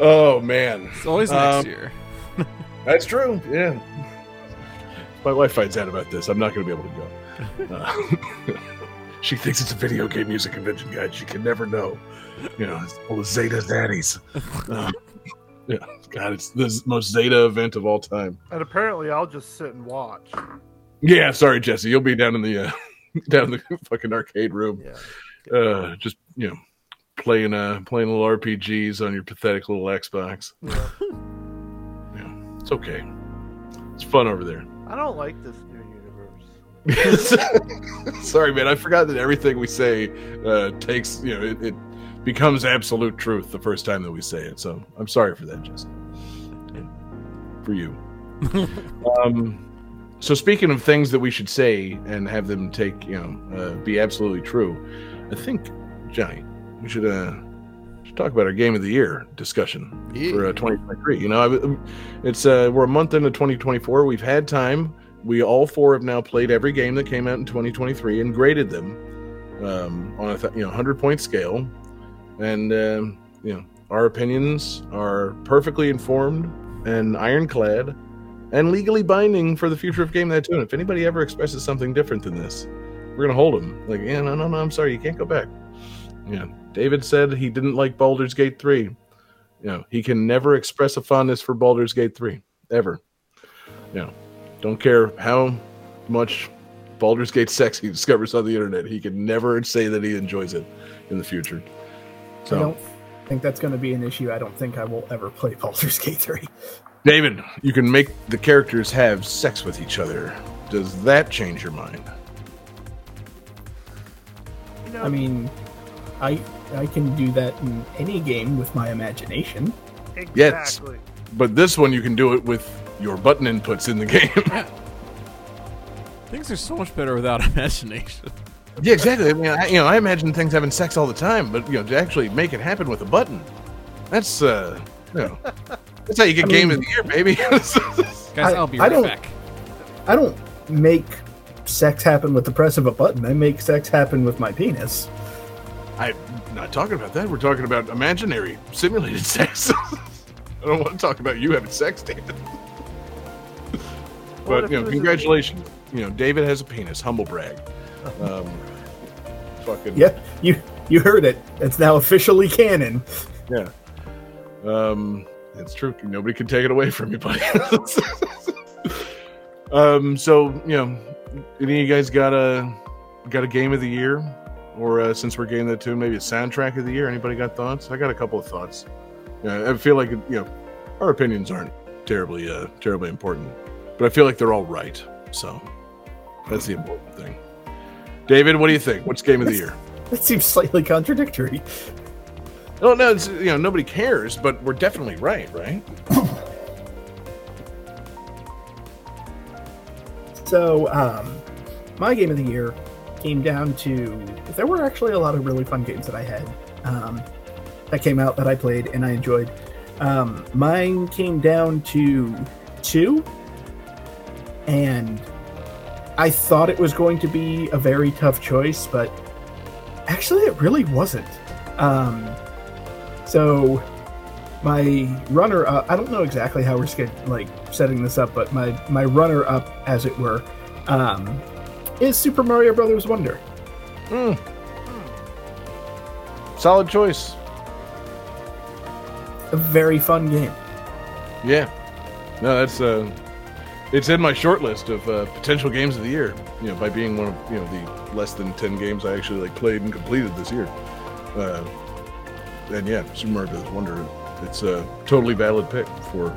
Oh man. It's always next Um, year. That's true yeah my wife finds out about this i'm not gonna be able to go uh, she thinks it's a video game music convention guide she can never know you know it's all the zeta zaddies Uh, yeah god it's the most zeta event of all time And apparently, I'll just sit and watch. Yeah, sorry, Jesse. You'll be down in the uh, down in the fucking arcade room, Yeah. uh, just you know, playing uh playing little RPGs on your pathetic little Xbox. Yeah. It's okay. It's fun over there. I don't like this new universe. sorry, man. I forgot that everything we say uh, takes you know it, it becomes absolute truth the first time that we say it. So I'm sorry for that, Jesse. For you. um, so speaking of things that we should say and have them take, you know, uh, be absolutely true, I think, Johnny, we should uh should talk about our game of the year discussion for uh, 2023. You know, it's uh we're a month into 2024. We've had time. We all four have now played every game that came out in 2023 and graded them um, on a th- you know 100 point scale, and um, you know our opinions are perfectly informed and ironclad and legally binding for the future of game that tune. If anybody ever expresses something different than this, we're gonna hold them. Like, yeah, no, no, no, I'm sorry, you can't go back. Yeah, David said he didn't like Baldur's Gate three. You know, he can never express a fondness for Baldur's Gate three ever. You know, don't care how much Baldur's Gate sex he discovers on the internet, he can never say that he enjoys it in the future. I So, don't think that's going to be an issue. I don't think I will ever play Baldur's Gate 3. David, you can make the characters have sex with each other. Does that change your mind? Know, I mean, I I can do that in any game with my imagination. yes. But this one, you can do it with your button inputs in the game. Things are so much better without imagination. yeah, exactly. I mean, I, you know, I imagine things having sex all the time, but you know, to actually make it happen with a button—that's uh, you know, that's how you get I game mean- of the year, baby. Guys, I- I'll be I right don't- back. I don't make sex happen with the press of a button. I make sex happen with my penis. I'm not talking about that. We're talking about imaginary, simulated sex. I don't want to talk about you having sex, David. But you know, congratulations. You know, David has a penis. Humble brag. Um, fucking Yeah, you you heard it. It's now officially canon. Yeah. Um, it's true. Nobody can take it away from you, buddy. um, so you know, any of you guys got a got a game of the year, or uh, since we're getting that tune, maybe a soundtrack of the year? Anybody got thoughts? I got a couple of thoughts. Yeah, I feel like you know, our opinions aren't terribly uh terribly important, but I feel like they're all right. So that's the important thing. David, what do you think? What's game of the year? That seems slightly contradictory. Oh no, it's, you know nobody cares, but we're definitely right, right? So, um, my game of the year came down to there were actually a lot of really fun games that I had um, that came out that I played and I enjoyed. Um, mine came down to two, and I thought it was going to be a very tough choice, but actually, it really wasn't. Um, so, my runner up, I don't know exactly how we're like setting this up, but my my runner up, as it were, um, is Super Mario Brothers Wonder. Solid choice. a very fun game. Yeah, no, that's uh, it's in my short list of uh, potential games of the year. You know, by being one of you know the less than ten games I actually like played and completed this year. Uh, and yeah, Super Mario Bros. Wonder, it's a totally valid pick for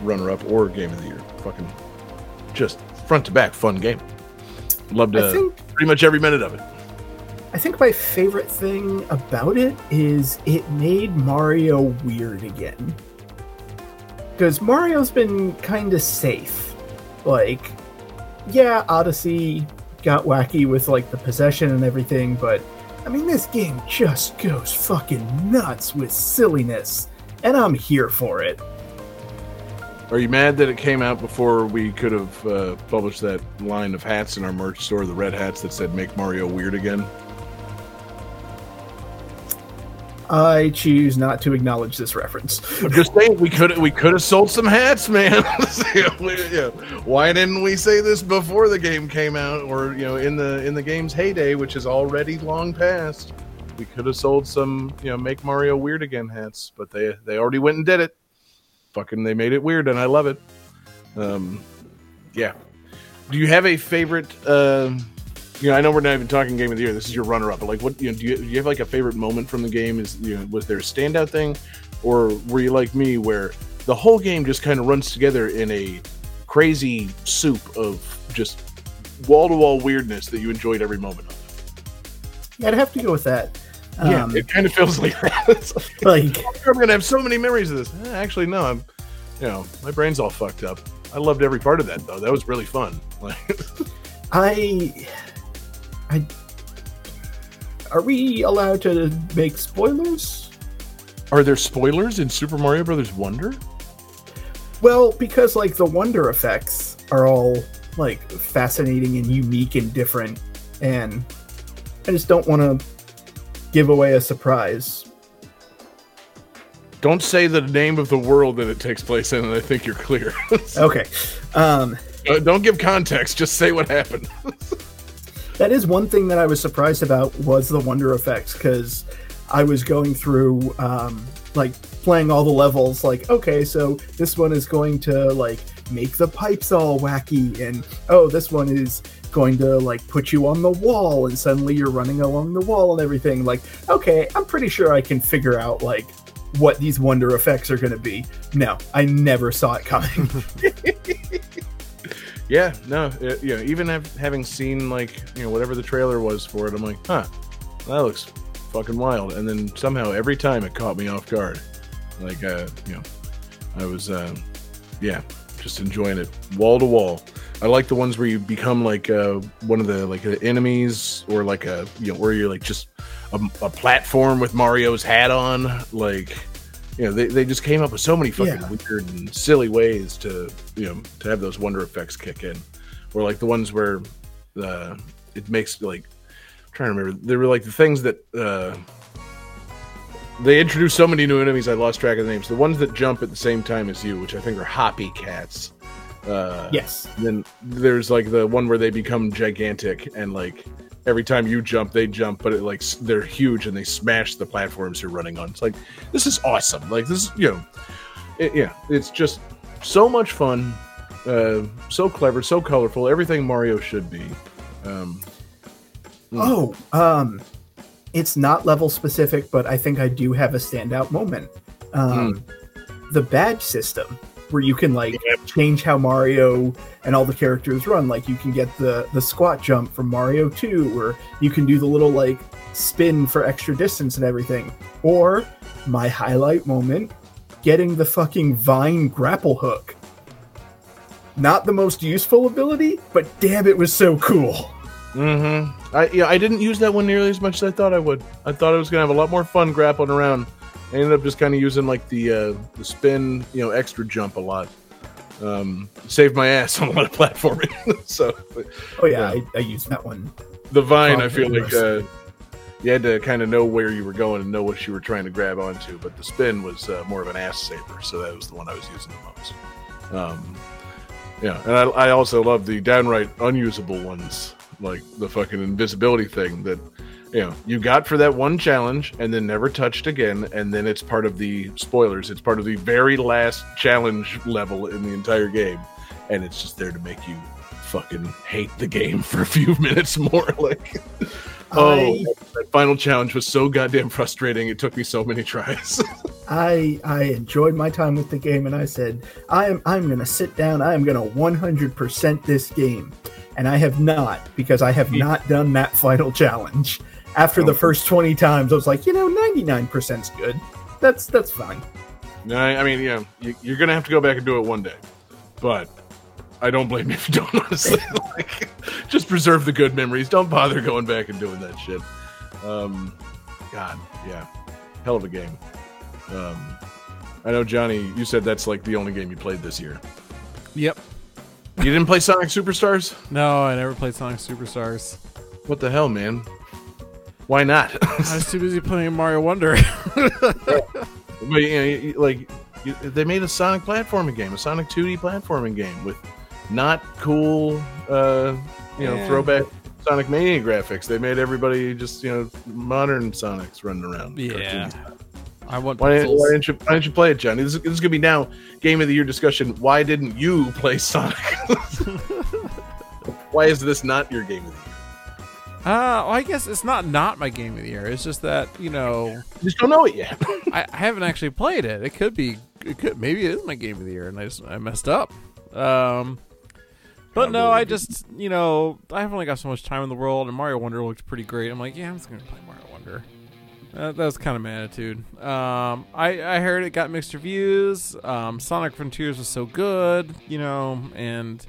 runner-up or game of the year. Fucking just front to back fun game. Loved I uh, think pretty much every minute of it. I think my favorite thing about it is it made Mario weird again. Because Mario's been kind of safe. Like, yeah, Odyssey got wacky with like the possession and everything, but I mean, this game just goes fucking nuts with silliness, and I'm here for it. Are you mad that it came out before we could have uh, published that line of hats in our merch store, the red hats that said "Make Mario Weird Again"? I choose not to acknowledge this reference. I'm just saying we could we could have sold some hats, man. Why didn't we say this before the game came out, or you know, in the in the game's heyday, which is already long past? We could have sold some, you know, make Mario weird again hats, but they they already went and did it. Fucking, they made it weird, and I love it. Um, yeah. Do you have a favorite? Uh, you know, I know we're not even talking game of the year. This is your runner-up, but like, what you know, do you, do you have like a favorite moment from the game? Is you know, was there a standout thing, or were you like me, where the whole game just kind of runs together in a crazy soup of just wall-to-wall weirdness that you enjoyed every moment of? Yeah, I'd have to go with that. Yeah, Um, it kind of feels like that. Like, like, I'm gonna have so many memories of this. Eh, actually, no, I'm, you know, my brain's all fucked up. I loved every part of that though. That was really fun. Like, I, I, are we allowed to make spoilers? are there spoilers in Super Mario Brothers Wonder? Well, because like the wonder effects are all like fascinating and unique and different, and I just don't want to give away a surprise. Don't say the name of the world that it takes place in, and I think you're clear. Okay, um, Uh, Don't give context. Just say what happened. that is one thing that I was surprised about was the wonder effects because I was going through um, like playing all the levels. Like, okay, so this one is going to like make the pipes all wacky, and oh, this one is going to like put you on the wall, and suddenly you're running along the wall and everything. Like, okay, I'm pretty sure I can figure out like what these wonder effects are going to be. No, I never saw it coming. yeah, no, it, you know, even have, having seen like you know whatever the trailer was for it, I'm like, huh, that looks fucking wild. And then somehow every time it caught me off guard. Like, uh, you know, I was, uh, yeah, just enjoying it wall to wall. I like the ones where you become like uh, one of the like uh, enemies, or like a you know where you're like just a, a platform with Mario's hat on. Like, you know, they, they just came up with so many fucking Yeah. weird and silly ways to you know to have those wonder effects kick in, or like the ones where uh, it makes like I'm trying to remember they were like the things that uh, they introduced so many new enemies I lost track of the names. The ones that jump at the same time as you, which I think are hoppy cats. Uh, yes. then there's like the one where they become gigantic and like every time you jump they jump but it like they're huge and they smash the platforms you're running on. It's like this is awesome. Like this is you know it, yeah it's just so much fun uh so clever so colorful everything mario should be. Um Oh, um, it's not level specific, but I think I do have a standout moment. Um, The badge system, where you can like change how Mario and all the characters run. Like you can get the the squat jump from Mario Two, or you can do the little like spin for extra distance and everything. Or my highlight moment, getting the fucking vine grapple hook. Not the most useful ability, but damn, it was so cool. Mm-hmm. I yeah, I didn't use that one nearly as much as I thought I would. I thought I was gonna have a lot more fun grappling around. I ended up just kind of using like the uh, the spin, you know, extra jump a lot. Um, saved my ass on a lot of platforming. so but Oh yeah, I, I used that one. the vine, I feel like uh, you had to kind of know where you were going and know what you were trying to grab onto. But the spin was uh, more of an ass saver, so that was the one I was using the most. Um, yeah, and I, I also love the downright unusable ones, like the fucking invisibility thing that you know you got for that one challenge and then never touched again and then it's part of the spoilers it's part of the very last challenge level in the entire game and it's just there to make you fucking hate the game for a few minutes more like oh I- that final challenge was so goddamn frustrating it took me so many tries I I enjoyed my time with the game, and I said I'm I'm gonna sit down. I am gonna 100% this game, and I have not because I have not done that final challenge. After the first 20 times, I was like, you know, 99% is good. That's that's fine. No, I I mean, yeah, you, you're gonna have to go back and do it one day, but I don't blame you if you don't. Honestly, like, just preserve the good memories. Don't bother going back and doing that shit. Um, God, yeah, hell of a game. Um, I know Johnny. You said that's like the only game you played this year. Yep. You didn't play Sonic Superstars? No, I never played Sonic Superstars. What the hell, man? Why not? I was too busy playing Mario Wonder. But you know, like you, they made a Sonic platforming game, a Sonic 2D platforming game with not cool, uh, you know, Yeah. throwback Sonic Mania graphics. They made everybody just you know modern Sonics running around. Yeah. I want Why, didn't- why didn't you Why didn't you play it, Johnny? This is, this is gonna be now game of the year discussion. Why didn't you play Sonic? why is this not your game of the year? Uh, well, I guess it's not not my game of the year. It's just that you know You just don't know it yet. I, I haven't actually played it. It could be. It could maybe it is my game of the year, and I just I messed up. Um, but no, I just you know I have only got so much time in the world, and Mario Wonder looked pretty great. I'm like, yeah, I'm just gonna play Mario Wonder. Uh, that was kind of my attitude. Um, I I heard it got mixed reviews. Um, Sonic Frontiers was so good, you know, and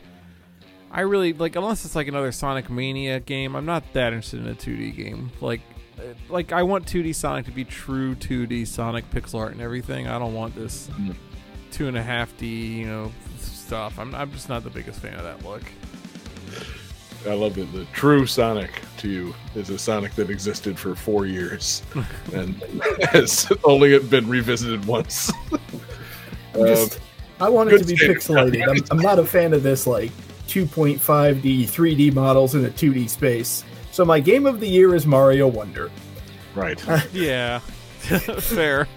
I really like unless it's like another Sonic Mania game. I'm not that interested in a 2D game. Like, uh, like I want 2D Sonic to be true 2D Sonic pixel art and everything. I don't want this Mm. two and a half D, you know, stuff. I'm I'm just not the biggest fan of that look. I love it. The true Sonic to you is a Sonic that existed for four years and has only been revisited once. Um, I want it to be pixelated. I'm, I'm not a fan of this like 2.5D, 3D models in a 2D space. So my game of the year is Mario Wonder. right. Yeah, fair.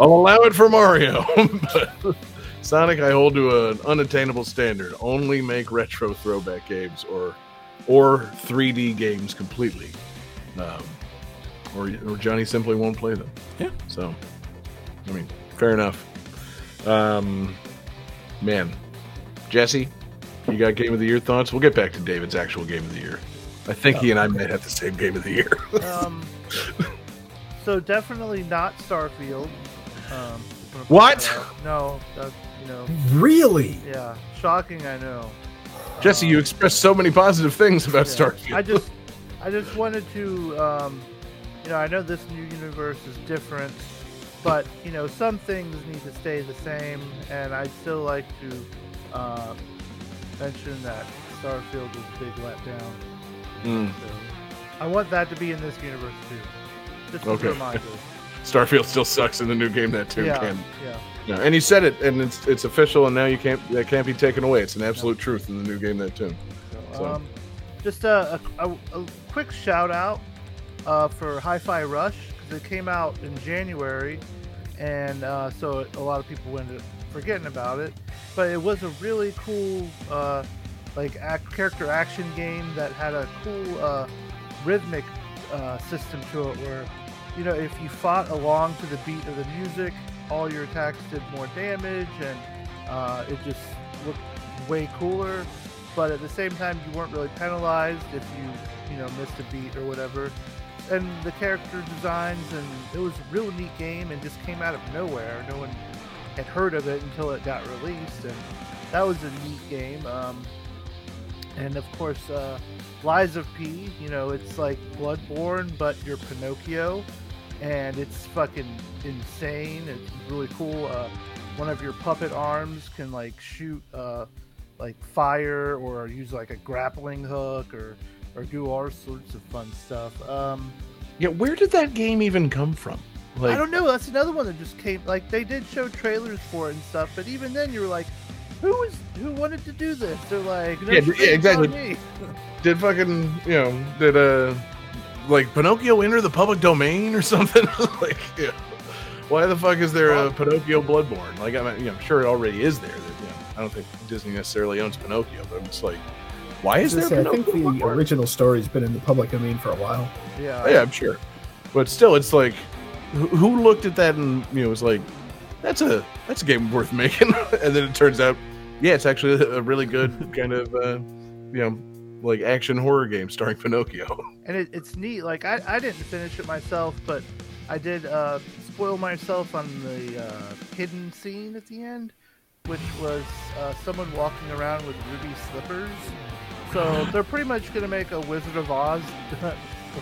I'll allow it for Mario. but Sonic, I hold to an unattainable standard. Only make retro throwback games or or 3D games completely. Um, or, or Johnny simply won't play them. Yeah. So, I mean, fair enough. Um, man, Jesse, you got game of the year thoughts? We'll get back to David's actual game of the year. I think he and I might have the same game of the year. Um, so definitely not Starfield. Um, What? No, that's, you know, Really? yeah, shocking. I know. Jesse, you expressed so many positive things about Yeah. Starfield. I just, I just wanted to, um, you know, I know this new universe is different, but you know, some things need to stay the same, and I'd still like to uh, mention that Starfield was a big letdown. Mm. So I want that to be in this universe too. Just Okay. reminder. Starfield still sucks in the new game that tune yeah, can. yeah. No, and you said it, and it's it's official, and now you can't that can't be taken away. It's an absolute truth in the new game that tune. So, So- um, just a, a, a, quick shout out uh, for Hi-Fi Rush because it came out in January, and uh, so a lot of people up forgetting about it. But it was a really cool, uh, like act, character action game that had a cool uh, rhythmic uh, system to it, where you know if you fought along to the beat of the music, all your attacks did more damage, and uh, it just looked way cooler but at the same time you weren't really penalized if you you know missed a beat or whatever and the character designs and it was a real neat game and just came out of nowhere no one had heard of it until it got released and that was a neat game um, and of course uh, lies of p you know it's like bloodborne but you're pinocchio and it's fucking insane it's really cool uh, one of your puppet arms can like shoot uh, like fire or use like a grappling hook or or do all sorts of fun stuff. Um, Yeah, where did that game even come from? Like, I don't know. That's another one that just came. Like they did show trailers for it and stuff, but even then you were like, who was who wanted to do this? They're like, no Yeah, yeah, exactly. me. did fucking you know did uh like Pinocchio enter the public domain or something? like, yeah. why the fuck is there a Pinocchio Bloodborne? Like, I'm, you know, I'm sure it already is there. That, you know, I don't think Disney necessarily owns Pinocchio, but I'm just like, why is there? say, I think the Bloodborne? original story's been in the public domain for a while. Yeah. Yeah, I'm sure. But still, it's like, who, looked at that and you know was like, that's a that's a game worth making, and then it turns out, yeah, it's actually a really good kind of uh, you know like action horror game starring Pinocchio. and it, it's neat. Like I, I didn't finish it myself, but I did uh, spoil myself on the uh, hidden scene at the end, which was uh, someone walking around with ruby slippers. So they're pretty much gonna make a Wizard of Oz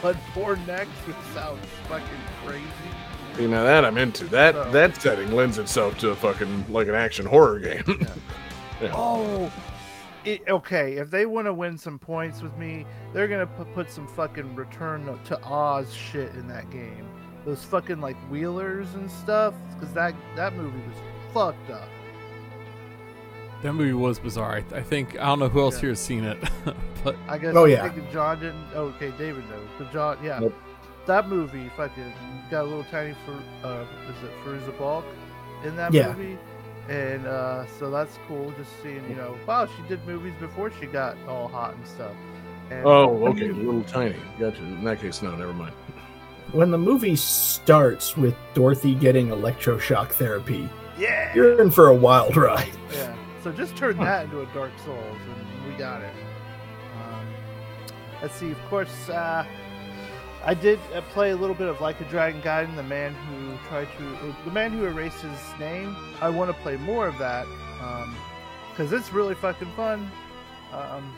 Bloodborne next, which sounds fucking crazy. You know that I'm into that. So- That setting lends itself to a fucking like an action horror game. Yeah. Oh, it, okay. If they want to win some points with me, they're gonna put, put some fucking Return to Oz shit in that game. Those fucking like wheelers and stuff, because that that movie was fucked up. That movie was bizarre. I, I think I don't know who else Yeah. here has seen it, but I guess. Oh, I'm yeah. John didn't. Oh, okay, David knows. But John, yeah, Nope. That movie fucking got a little tiny for uh, is it Fairuza Balk in that Yeah. movie, and uh, so that's cool. Just seeing, you know, wow, she did movies before she got all hot and stuff. And oh, okay, little tiny. Gotcha. In that case, no, never mind. When the movie starts with Dorothy getting electroshock therapy, Yeah. you're in for a wild ride. Yeah. So just turn that into a Dark Souls, and we got it. Um, let's see. Of course, uh, I did uh, play a little bit of Like a Dragon Gaiden, the man who tried to, the man who erased his name. I want to play more of that because it's really fucking fun. Um,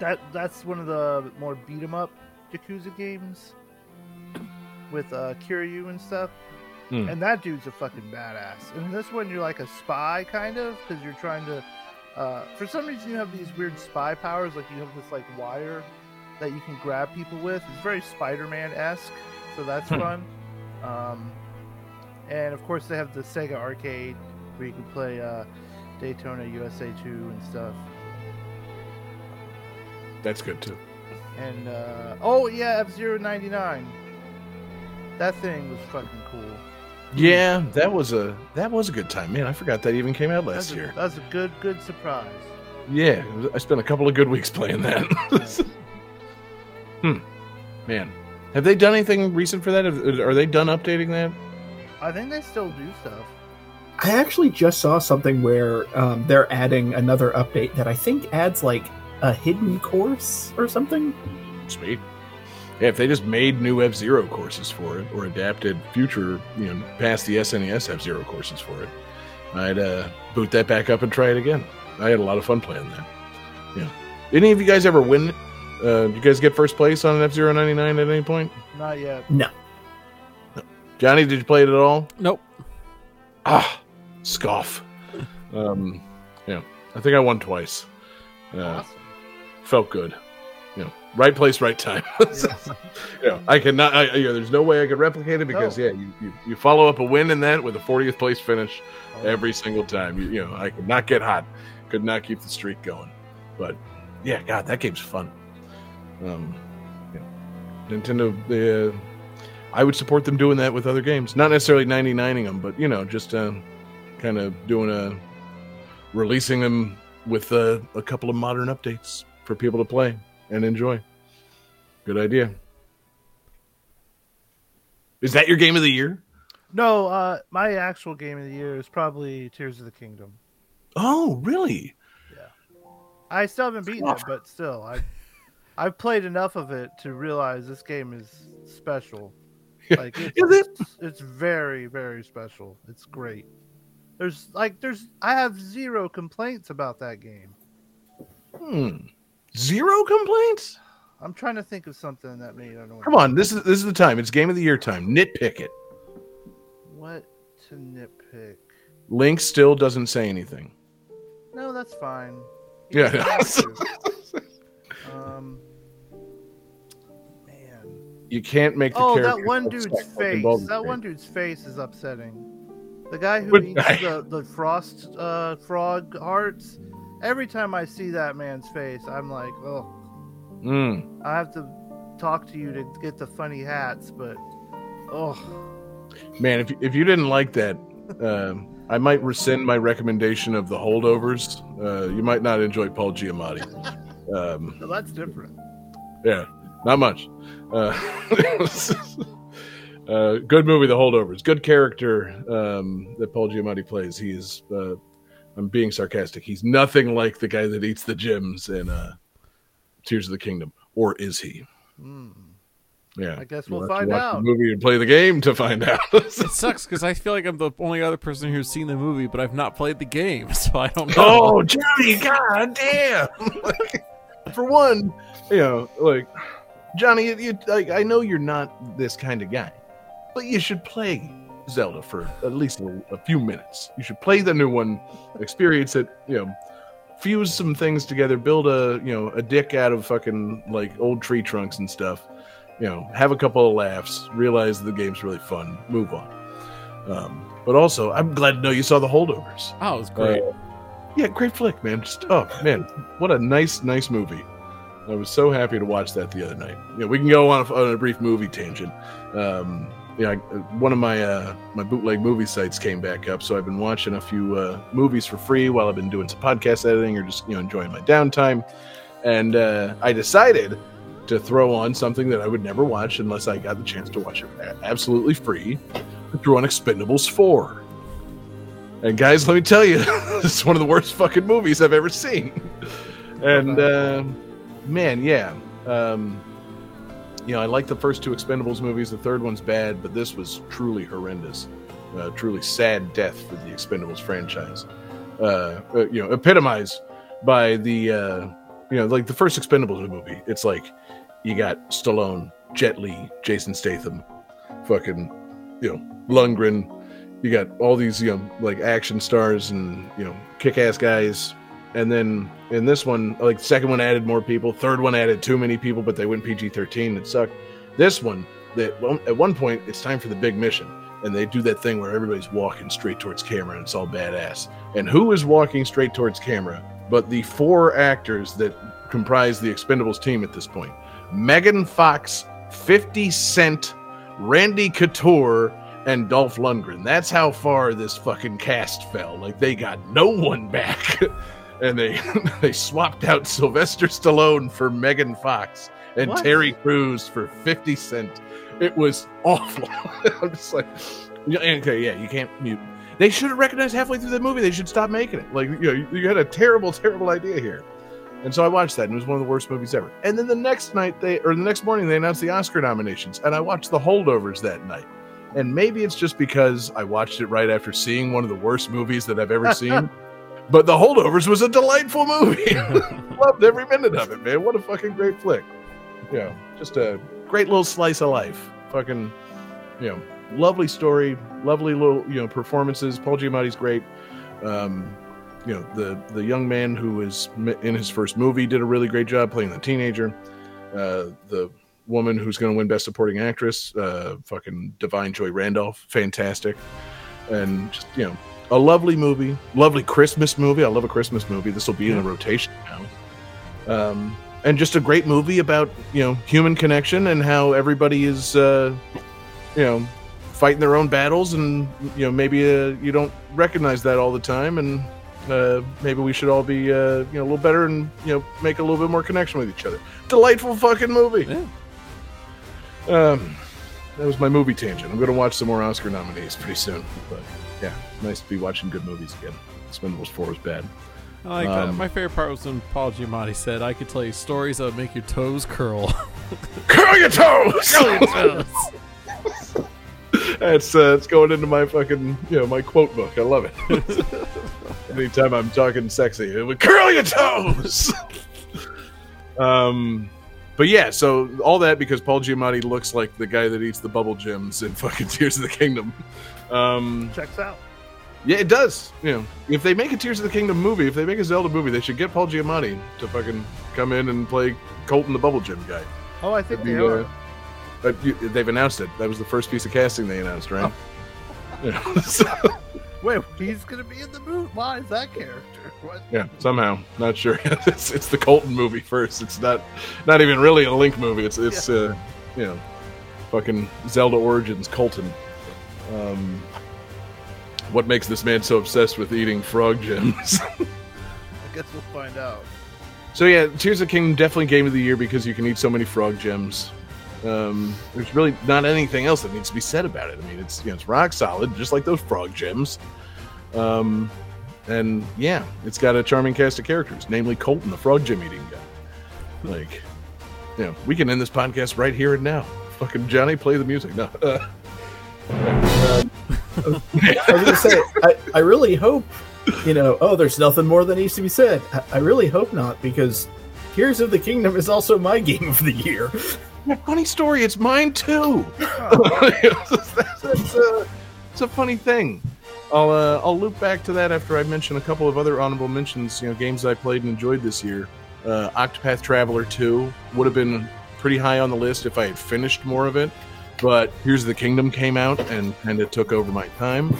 that that's one of the more beat 'em up Yakuza games with uh, Kiryu and stuff. Hmm. And that dude's a fucking badass. And this one, you're like a spy, kind of, because you're trying to. Uh, for some reason, you have these weird spy powers. Like you have this like wire that you can grab people with. It's very Spider-Man esque, so that's Hmm. fun. Um, and of course, they have the Sega Arcade where you can play uh, Daytona USA 2 and stuff. That's good too. And uh, oh yeah, F Zero ninety nine. That thing was fucking cool. Yeah, that was a that was a good time, man. I forgot that even came out last That's a, year. that's a good good surprise. Yeah, I spent a couple of good weeks playing that. hmm, man, have they done anything recent for that? Are they done updating that? I think they still do stuff. I actually just saw something where um, they're adding another update that I think adds like a hidden course or something. Sweet. Yeah, if they just made new F Zero courses for it, or adapted future, you know, past the SNES F Zero courses for it, I'd uh, boot that back up and try it again. I had a lot of fun playing that. Yeah. Any of you guys ever win? Uh, did you guys get first place on an F Zero ninety nine at any point? Not yet. No, Johnny, did you play it at all? nope. Ah, scoff. Um, yeah, I think I won twice. Uh, Awesome. felt good. You know, right place, right time. Yes. you know, I cannot. I, you know, there's no way I could replicate it because No. yeah, you, you you follow up a win in that with a 40th place finish Oh, every single time. You, you know, I could not get hot, could not keep the streak going. But yeah, God, that game's fun. Um, know, Nintendo. They, uh, I would support them doing that with other games, not necessarily 99ing them, but you know, just uh, kind of doing a releasing them with uh, a couple of modern updates for people to play and enjoy. Good idea. Is that your game of the year? No, uh, my actual game of the year is probably Tears of the Kingdom. Oh, really? Yeah. I still haven't beaten it, but still, I I've played enough of it to realize this game is special. Like it's, Is it? it's very very special. It's great. There's like there's I have zero complaints about that game. Hmm. Zero complaints? I'm trying to think of something that made I don't Come on, this is this is the time. It's game of the year time. Nitpick it. What to nitpick? Link still doesn't say anything. No, that's fine. You Yeah. don't have to. um. You can't make the Oh, character. that one dude's face. That Gate. one dude's face is upsetting. The guy who eats guy? the, the frost uh, frog hearts. Every time I see that man's face, I'm like, oh, Mm. I have to talk to you to get the funny hats, but oh, Man, if you, if you didn't like that, um, I might rescind my recommendation of the holdovers. Uh, you might not enjoy Paul Giamatti. Um, no, that's different. yeah, not much. Uh, uh, good movie, The Holdovers. Good character um, that Paul Giamatti plays. He is. Uh, I'm being sarcastic. He's nothing like the guy that eats the gems in uh, Tears of the Kingdom, or is he? Hmm. Yeah, I guess You'll we'll have to find watch out. The movie and play the game to find out. It sucks because I feel like I'm the only other person who's seen the movie, but I've not played the game, so I don't know. Oh, Johnny, god damn! Like, for one, you know, like Johnny, you, like, I know you're not this kind of guy, but you should play Zelda for at least a, a few minutes. You should play the new one, experience it, you know, fuse some things together, build a you know a dick out of fucking like old tree trunks and stuff. You know, have a couple of laughs, realize the game's really fun, move on. Um, but also, I'm glad to know you saw the holdovers. Oh, it was great. Uh, yeah, great flick, man. Just oh man, what a nice, nice movie. I was so happy to watch that the other night. You know, we can go on a, on a brief movie tangent. Um, yeah, I- one of my uh, my bootleg movie sites came back up, so I've been watching a few uh, movies for free while I've been doing some podcast editing or just you know enjoying my downtime. And uh, I decided to throw on something that I would never watch unless I got the chance to watch it absolutely free. I threw on Expendables four. And guys, let me tell you, this is one of the worst fucking movies I've ever seen. And uh, man, yeah, um, you know, I like the first two Expendables movies. The third one's bad, but this was truly horrendous, uh, truly sad death for the Expendables franchise. Uh, uh, you know, epitomized by the uh, you know, like the first Expendables movie. It's like you got Stallone, Jet Li, Jason Statham, fucking, you know, Lundgren. You got all these, you know, like action stars and you know, kick-ass guys. And then in this one, like second one added more people, third one added too many people, but they went PG-13. It sucked. This one, that at one point, it's time for the big mission, and they do that thing where everybody's walking straight towards camera, and it's all badass. And who is walking straight towards camera? But the four actors that comprise the Expendables team at this point: Megan Fox, Fifty Cent, Randy Couture, and Dolph Lundgren. That's how far this fucking cast fell. Like they got no one back. and they they swapped out Sylvester Stallone for Megan Fox and What? Terry Crews for 50 Cent. It was awful. I'm just like okay, yeah, you can't mute. They should have recognized halfway through the movie they should stop making it. Like you know, you, you had a terrible terrible idea here. And so I watched that, and it was one of the worst movies ever. And then the next night, they or the next morning, they announced the Oscar nominations, and I watched The Holdovers that night. And maybe it's just because I watched it right after seeing one of the worst movies that I've ever seen. But The Holdovers was a delightful movie. Loved every minute of it, man. What a fucking great flick. You know, just a great little slice of life. Fucking, you know, lovely story, lovely little, you know, performances. Paul Giamatti's great. Um, you know, the the young man who was in his first movie did a really great job playing the teenager. Uh, the woman who's going to win Best Supporting Actress, uh, fucking Da'Vine Joy Randolph, fantastic, and just you know, a lovely movie, lovely Christmas movie. I love a Christmas movie. This will be in a rotation now, um, and just a great movie about you know human connection and how everybody is, uh, you know, fighting their own battles, and you know maybe uh, you don't recognize that all the time, and uh, maybe we should all be uh, you know a little better and you know make a little bit more connection with each other. Delightful fucking movie. Yeah. Um, that was my movie tangent. I'm going to watch some more Oscar nominees pretty soon. But yeah, nice to be watching good movies again. Expendables 4 was bad. I like that. Um, My favorite part was when Paul Giamatti said, "I could tell you stories that would make your toes curl." Curl your toes! curl your toes. That's uh, it's going into my fucking you know my quote book. I love it. Anytime I'm talking sexy, it would curl your toes. um, but yeah, so all that because Paul Giamatti looks like the guy that eats the bubble gems in fucking Tears of the Kingdom. Um, Checks out. yeah, it does. You know, if they make a Tears of the Kingdom movie, if they make a Zelda movie, they should get Paul Giamatti to fucking come in and play Koltin the Bubble Gem guy. Oh, I think That'd they be, are. uh, but you, they've announced it. That was the first piece of casting they announced, right? Yeah. So- Wait, he's gonna be in the movie. Why is that character? What? Yeah, somehow. Not sure. it's, it's the Koltin movie first. It's not not even really a Link movie. It's it's uh you know fucking Zelda Origins Koltin. Um what makes this man so obsessed with eating frog gems? I guess we'll find out. so yeah, Tears of the Kingdom definitely game of the year because you can eat so many frog gems. Um, there's really not anything else that needs to be said about it. I mean, it's you know, it's rock solid, just like those frog gems. Um, and yeah, it's got a charming cast of characters, namely Koltin, the frog gem eating guy. Like, you know, we can end this podcast right here and now. Fucking Johnny, play the music. No, uh, I was gonna say, I, I really hope, you know, oh, there's nothing more that needs to be said. I, I really hope not, because Tears of the Kingdom is also my game of the year. funny story. It's mine too. that's, that's, uh, it's a funny thing. I'll uh, I'll loop back to that after I mention a couple of other honorable mentions. You know, games I played and enjoyed this year. Uh, Octopath Traveler 2 would have been pretty high on the list if I had finished more of it. But Here's the Kingdom came out and kind of took over my time.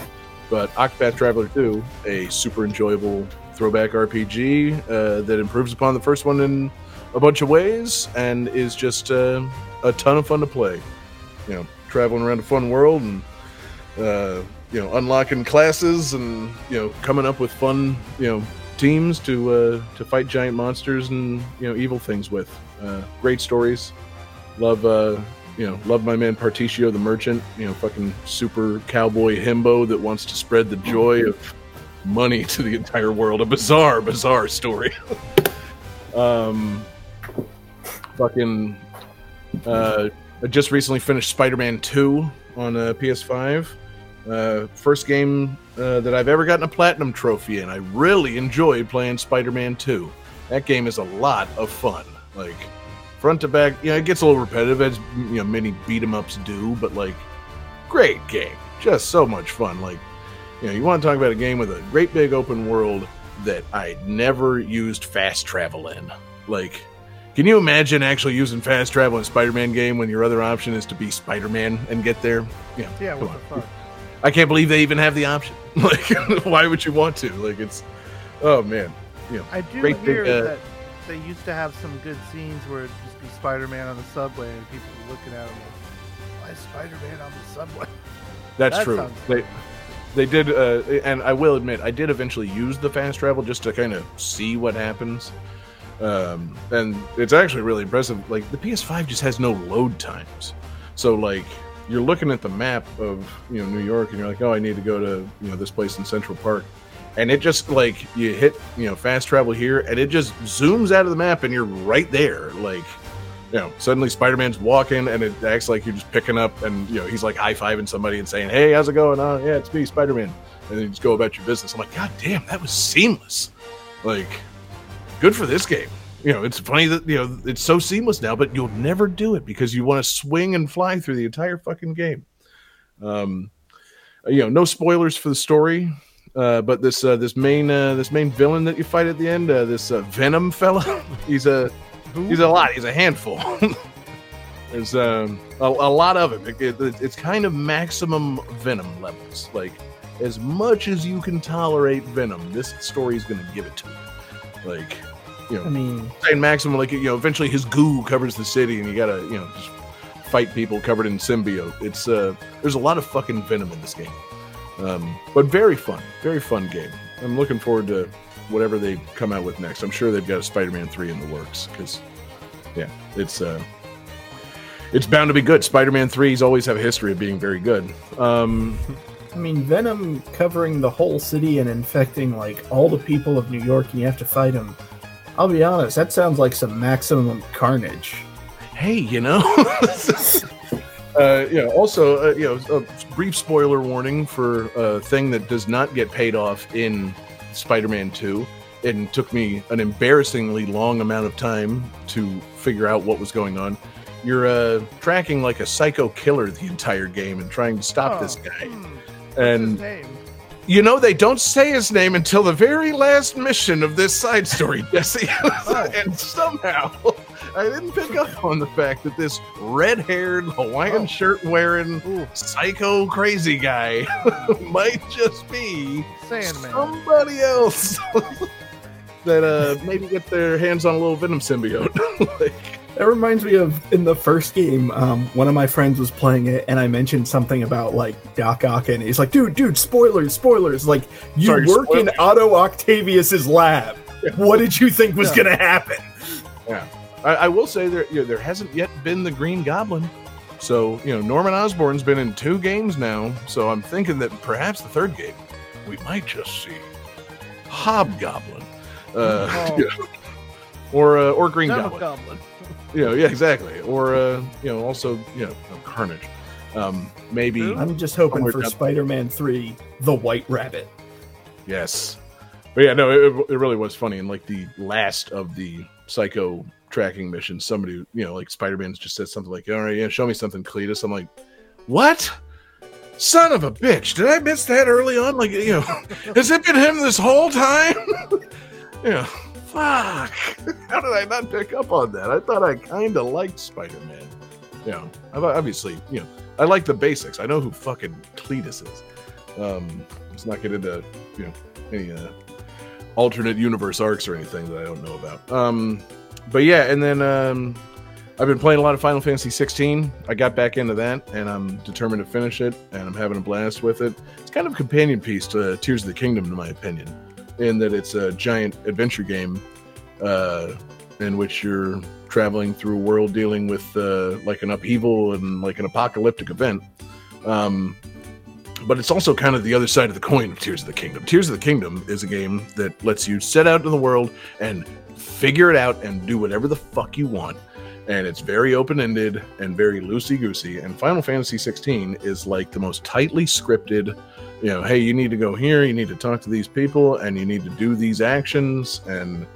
But Octopath Traveler 2, a super enjoyable throwback RPG uh, that improves upon the first one in a bunch of ways and is just uh, a ton of fun to play. You know, traveling around a fun world and uh, you know unlocking classes and you know coming up with fun you know teams to uh, to fight giant monsters and you know evil things with. Uh, great stories. Love uh, you know love my man Partitio the merchant. You know, fucking super cowboy himbo that wants to spread the joy of money to the entire world. A bizarre, bizarre story. um, fucking. Uh, I just recently finished Spider-Man 2 on uh, PS5. Uh, first game uh, that I've ever gotten a platinum trophy in. I really enjoyed playing Spider-Man 2. That game is a lot of fun. Like front to back, you know, it gets a little repetitive as you know many beat 'em ups do, but like great game. Just so much fun. Like, you know, you want to talk about a game with a great big open world that I never used fast travel in. Like, can you imagine actually using fast travel in a Spider-Man game when your other option is to be Spider-Man and get there? Yeah, Yeah, come what on. the fuck? I can't believe they even have the option. Like, why would you want to? Like, it's, oh man, you know, I do Great big, hear uh, that they used to have some good scenes where just Spider-Man on the subway and people were looking at him like, "Why is Spider-Man on the subway?" that's That true. They, they did, uh, and I will admit, I did eventually use the fast travel just to kind of see what happens. Um, and it's actually really impressive. Like the PS5 just has no load times, so like you're looking at the map of you know New York, and you're like, oh, I need to go to you know this place in Central Park, and it just like you hit you know fast travel here, and it just zooms out of the map, and you're right there. Like you know, suddenly Spider-Man's walking, and it acts like you're just picking up, and you know he's like high fiving somebody and saying, "Hey, how's it going? Oh, yeah, it's me, Spider-Man," and then you just go about your business. I'm like, God damn, that was seamless. Like, good for this game. You know, it's funny that you know it's so seamless now, but you'll never do it because you want to swing and fly through the entire fucking game. Um, you know, no spoilers for the story, uh, but this uh, this main uh, this main villain that you fight at the end, uh, this uh, Venom fella, he's a he's a lot. He's a handful. There's um, a, a lot of him. It, it- it's kind of maximum Venom levels, like as much as you can tolerate Venom. This story is going to give it to you. Like, you know, I mean, saying maximum like you know eventually his goo covers the city and you gotta you know just fight people covered in symbiote it's uh there's a lot of fucking venom in this game um but very fun very fun game i'm looking forward to whatever they come out with next i'm sure they've got a spider-man 3 in the works because yeah it's uh it's bound to be good spider-man 3's always have a history of being very good um I mean, Venom covering the whole city and infecting like all the people of New York, and you have to fight him. I'll be honest, that sounds like some maximum carnage. hey, you know. uh, you know, also, uh, you know, a brief spoiler warning for a thing that does not get paid off in Spider-Man 2. It took me an embarrassingly long amount of time to figure out what was going on. You're uh, tracking like a psycho killer the entire game and trying to stop Oh, this guy. hmm, And you know, they don't say his name until the very last mission of this side story, Jesse. Oh. and somehow I didn't pick up on the fact that this red-haired Hawaiian Oh. shirt wearing Ooh, psycho crazy guy might just be Sandman. somebody else that uh maybe get their hands on a little Venom symbiote. like, That reminds me of in the first game, um, one of my friends was playing it, and I mentioned something about like Doc Ock, and he's like, "Dude, dude, spoilers, spoilers! Like, you Sorry, work in. Otto Octavius's lab. What did you think was Yeah. gonna happen?" I, I will say there you know, there hasn't yet been the Green Goblin. So, you know, Norman Osborn's been in two games now, so I'm thinking that perhaps the third game we might just see Hobgoblin. Uh, Oh. yeah. Or uh, or Green Demo Goblin. Goblin. You know, yeah, exactly. Or uh, you know, also, you know, Carnage. Um, maybe I'm just hoping for Spider-Man Three: The White Rabbit. Yes. But yeah, no, it, it really was funny. And like the last of the psycho tracking missions, somebody, you know, like Spider Man's just said something like, all right, yeah, show me something, Cletus. I'm like, what? Son of a bitch. Did I miss that early on? Like, you know, has it been him this whole time? yeah. Fuck. How did I not pick up on that? I thought I kind of liked Spider Man. You know, obviously, you know, I like the basics. I know who fucking Cletus is. Um, let's not get into, you know, any uh, alternate universe arcs or anything that I don't know about. Um, but yeah, and then um, I've been playing a lot of Final Fantasy 16. I got back into that, and I'm determined to finish it, and I'm having a blast with it. It's kind of a companion piece to Tears of the Kingdom, in my opinion, in that it's a giant adventure game uh, in which you're traveling through a world dealing with uh, like an upheaval and like an apocalyptic event. Um, but it's also kind of the other side of the coin of Tears of the Kingdom. Tears of the Kingdom is a game that lets you set out in the world and figure it out and do whatever the fuck you want. And it's very open ended and very loosey goosey. And Final Fantasy 16 is like the most tightly scripted, you know, hey, you need to go here, you need to talk to these people, and you need to do these actions. And,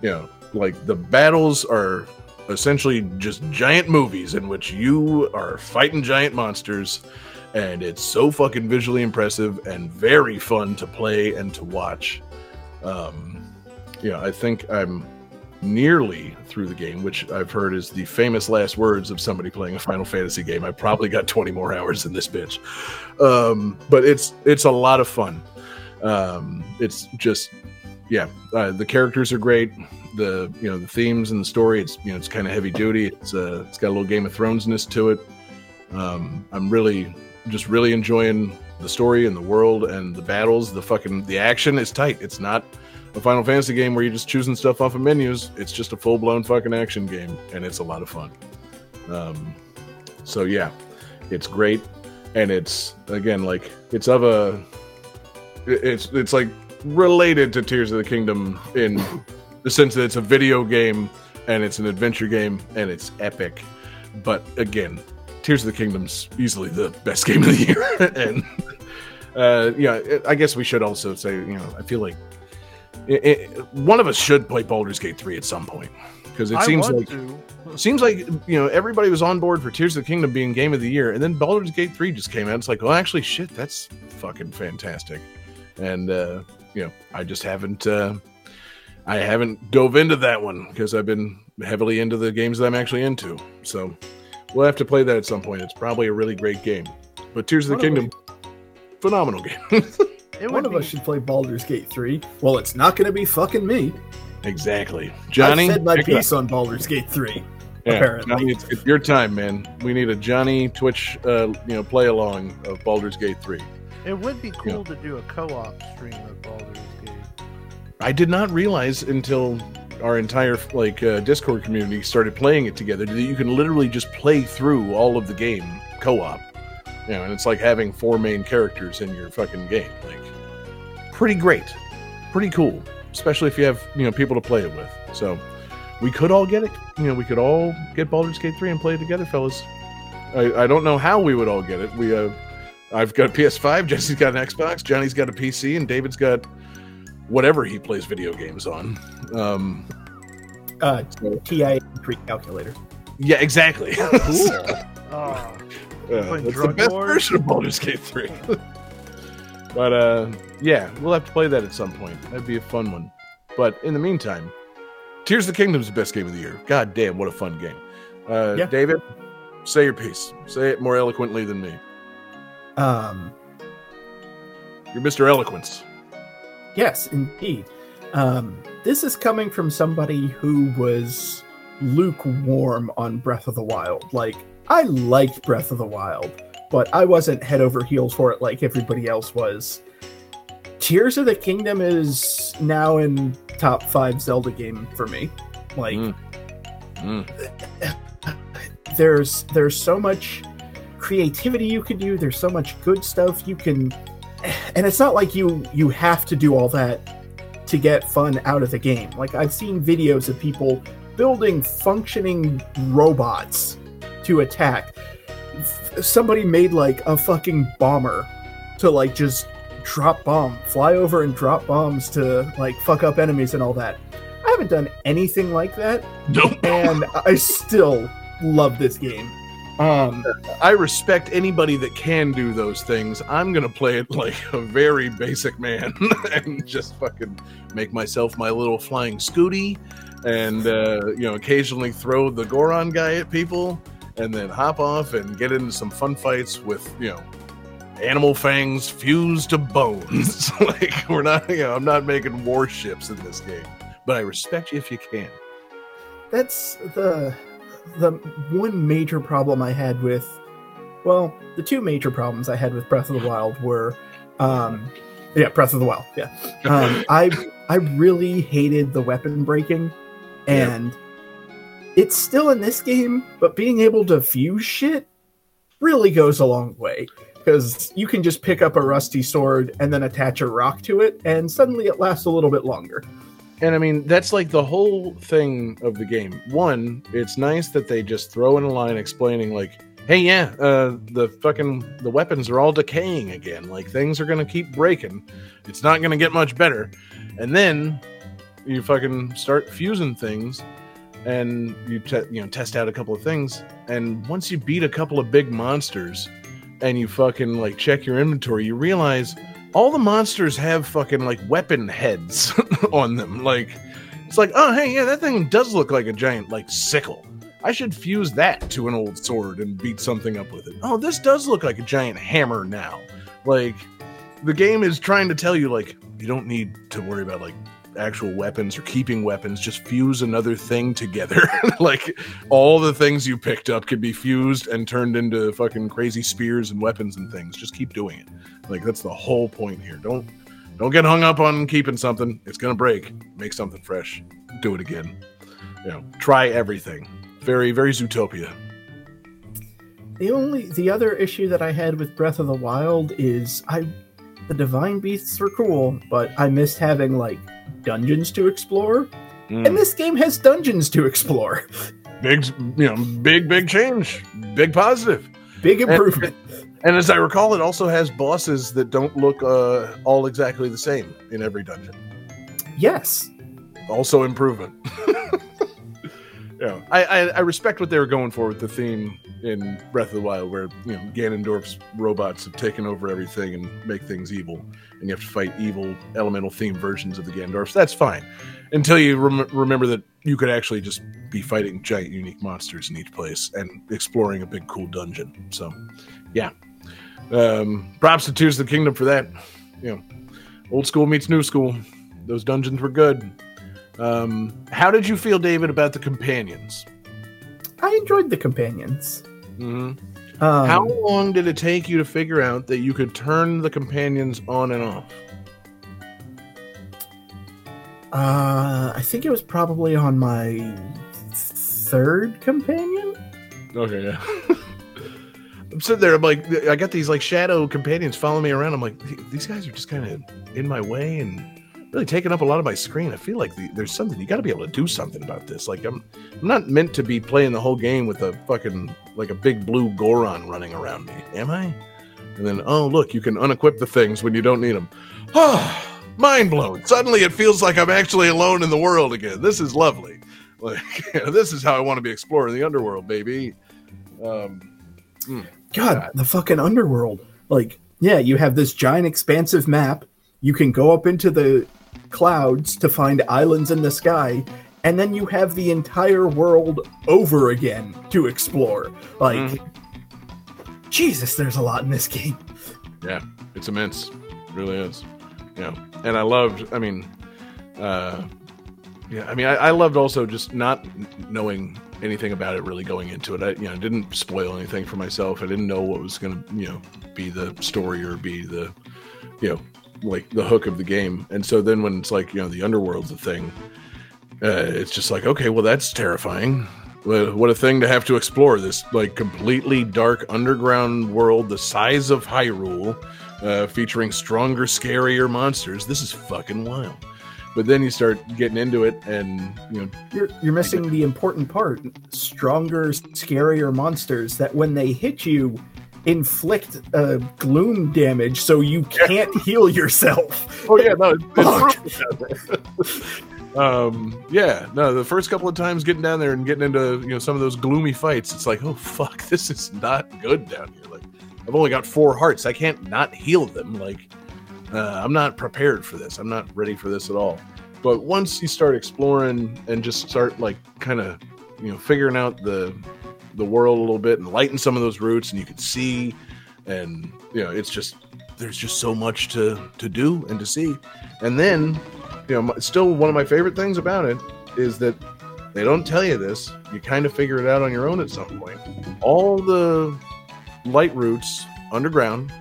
you know, like the battles are essentially just giant movies in which you are fighting giant monsters and it's so fucking visually impressive and very fun to play and to watch. Um, yeah, I think I'm nearly through the game, which I've heard is the famous last words of somebody playing a Final Fantasy game. I probably got 20 more hours in this bitch, um, but it's it's a lot of fun. Um, it's just yeah, uh, the characters are great. The you know the themes and the story. It's you know it's kind of heavy duty. It's uh, it's got a little Game of Thronesness to it. Um, I'm really just really enjoying the story and the world and the battles. The fucking the action is tight. It's not a Final Fantasy game where you're just choosing stuff off of menus. It's just a full blown fucking action game, and it's a lot of fun. Um, so yeah, it's great, and it's again like it's of a it's it's like related to Tears of the Kingdom in the sense that it's a video game and it's an adventure game and it's epic. But again, Tears of the Kingdom's easily the best game of the year, and uh, yeah, I guess we should also say, you know, I feel like it, it, one of us should play Baldur's Gate three at some point because it I seems like to. seems like you know everybody was on board for Tears of the Kingdom being game of the year, and then Baldur's Gate three just came out. It's like, well, actually, shit, that's fucking fantastic, and uh, you know, I just haven't. Uh, I haven't dove into that one because I've been heavily into the games that I'm actually into. So we'll have to play that at some point. It's probably a really great game. But Tears of the Kingdom, phenomenal game. It One of be, us should play Baldur's Gate 3. Well, it's not going to be fucking me. exactly, Johnny. I said my pick up. piece on Baldur's Gate 3. Yeah, apparently. Johnny, it's, it's your time, man. We need a Johnny Twitch, uh, you know, play along of Baldur's Gate three. It would be cool to do a co-op stream of Baldur's Gate. I did not realize until our entire like uh, Discord community started playing it together that you can literally just play through all of the game co-op. You know, and it's like having four main characters in your fucking game. Like, pretty great, pretty cool, especially if you have you know people to play it with. So, we could all get it. You know, we could all get Baldur's Gate three and play it together, fellas. I, I don't know how we would all get it. We uh, I've got a PS5. Jesse's got an Xbox. Johnny's got a PC, and David's got whatever he plays video games on. Um, Uh, TI TI calculator. yeah, exactly. Oh, Playing that's the best Wars? version of Baldur's Gate 3. but uh, yeah, we'll have to play that at some point. That'd be a fun one. But in the meantime, Tears of the Kingdom is the best game of the year. God damn, what a fun game. Uh, Yeah. David, say your piece. Say it more eloquently than me. Um, You're Mr. Eloquence. yes, indeed. Um, this is coming from somebody who was lukewarm on Breath of the Wild. Like, I liked Breath of the Wild, but I wasn't head over heels for it like everybody else was. Tears of the Kingdom is now in top five Zelda game for me. Like, Mm. Mm. there's there's so much creativity you can do there's so much good stuff you can and it's not like you you have to do all that to get fun out of the game like i've seen videos of people building functioning robots to attack F- somebody made like a fucking bomber to like just drop bomb fly over and drop bombs to like fuck up enemies and all that i haven't done anything like that Nope. and I still love this game. Um, I respect anybody that can do those things. I'm gonna play it like a very basic man and just fucking make myself my little flying scooty, and uh, you know occasionally throw the Goron guy at people, and then hop off and get into some fun fights with you know animal fangs fused to bones. like we're not, you know, I'm not making warships in this game, but I respect you if you can. that's the the one major problem I had with well, the two major problems I had with Breath of the Wild were um yeah, Breath of the Wild. Yeah. Um I I really hated the weapon breaking and it's still in this game, but being able to fuse shit really goes a long way because you can just pick up a rusty sword and then attach a rock to it and suddenly it lasts a little bit longer. And I mean, that's like the whole thing of the game. One, it's nice that they just throw in a line explaining, like, hey, yeah, uh, the fucking the weapons are all decaying again. Like things are gonna keep breaking. It's not gonna get much better. And then you fucking start fusing things, and you te- you know test out a couple of things. And once you beat a couple of big monsters, and you fucking like check your inventory, you realize all the monsters have fucking like weapon heads on them. Like it's like, oh hey, yeah, that thing does look like a giant like sickle. I should fuse that to an old sword and beat something up with it. Oh, this does look like a giant hammer now. Like the game is trying to tell you like you don't need to worry about like actual weapons or keeping weapons just fuse another thing together. Like all the things you picked up can be fused and turned into fucking crazy spears and weapons and things. Just keep doing it. Like that's the whole point here. Don't don't get hung up on keeping something. It's gonna break. Make something fresh. Do it again. You know try everything. Very very zootopia. The only the other issue that I had with Breath of the Wild is I the divine beasts were cool, but I missed having like dungeons to explore. Mm. And this game has dungeons to explore. big you know big big change big positive Big improvement. and as i recall it also has bosses that don't look uh, all exactly the same in every dungeon yes. also improvement. yeah, I, I I respect what they were going for with the theme in Breath of the Wild, where you know Ganondorf's robots have taken over everything and make things evil, and you have to fight evil elemental theme versions of the Ganondorfs. That's fine, until you rem- remember that you could actually just be fighting giant unique monsters in each place and exploring a big cool dungeon. So, yeah, um, props to Tears of the Kingdom for that. You know, old school meets new school. Those dungeons were good. Um, how did you feel, David, about the companions? I enjoyed the companions. hmm Um, how long did it take you to figure out that you could turn the companions on and off? Uh, I think it was probably on my third companion. Okay, yeah. I'm sitting there. I'm like, I got these like shadow companions following me around. I'm like, these guys are just kind of in my way and really taking up a lot of my screen. I feel like the, there's something you got to be able to do something about this. Like, I'm, I'm not meant to be playing the whole game with a fucking like a big blue Goron running around me, am I? And then, oh look, you can unequip the things when you don't need them. Oh, mind blown. Suddenly, it feels like I'm actually alone in the world again. This is lovely. Like, this is how I want to be exploring the underworld, baby. Um, God, the fucking underworld. Like, yeah, you have this giant expansive map. You can go up into the clouds to find islands in the sky, and then you have the entire world over again to explore. Like, Mm-hmm. Jesus, there's a lot in this game. Yeah, it's immense. It really is. Yeah, and I loved. I mean, uh, yeah, I mean, I, I loved also just not knowing anything about it really going into it. I, you know, didn't spoil anything for myself. I didn't know what was going to, you know, be the story or be the, you know, like the hook of the game. And so then when it's like, you know, the underworld's a thing, uh, it's just like, okay, well, that's terrifying. What what a thing to have to explore this like completely dark underground world the size of Hyrule, uh, featuring stronger, scarier monsters. This is fucking wild. But then you start getting into it, and you know, You're you're missing the important part. Stronger, scarier monsters that when they hit you inflict uh, gloom damage so you can't heal yourself. oh yeah, no, it's, Fuck. it's brutal down there. um, yeah, no, the first couple of times getting down there and getting into you know some of those gloomy fights, it's like, oh fuck, this is not good down here. Like, I've only got four hearts, I can't not heal them. Like, uh, I'm not prepared for this. I'm not ready for this at all. But once you start exploring and just start like kind of you know figuring out the the world a little bit and lighten some of those roots, and you can see, and you know, it's just there's just so much to to do and to see. And then, you know, still one of my favorite things about it is that they don't tell you this. You kind of figure it out on your own at some point. All the Lightroots underground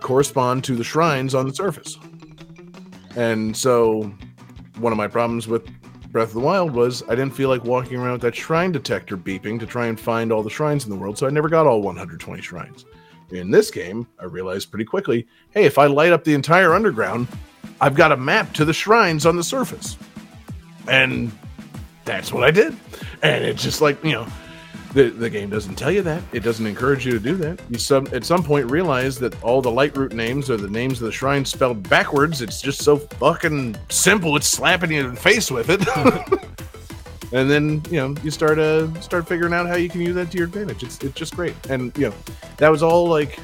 correspond to the shrines on the surface. And so, one of my problems with Breath of the Wild was I didn't feel like walking around with that shrine detector beeping to try and find all the shrines in the world, so I never got all 120 shrines. In this game, I realized pretty quickly hey, if I light up the entire underground, I've got a map to the shrines on the surface. And that's what I did. And it's just like, you know, the, the game doesn't tell you that. It doesn't encourage you to do that. You some at some point realize that all the Lightroot names are the names of the shrines spelled backwards. It's just so fucking simple. It's slapping you in the face with it. and then you know you start uh start figuring out how you can use that to your advantage. It's it's just great. And you know that was all like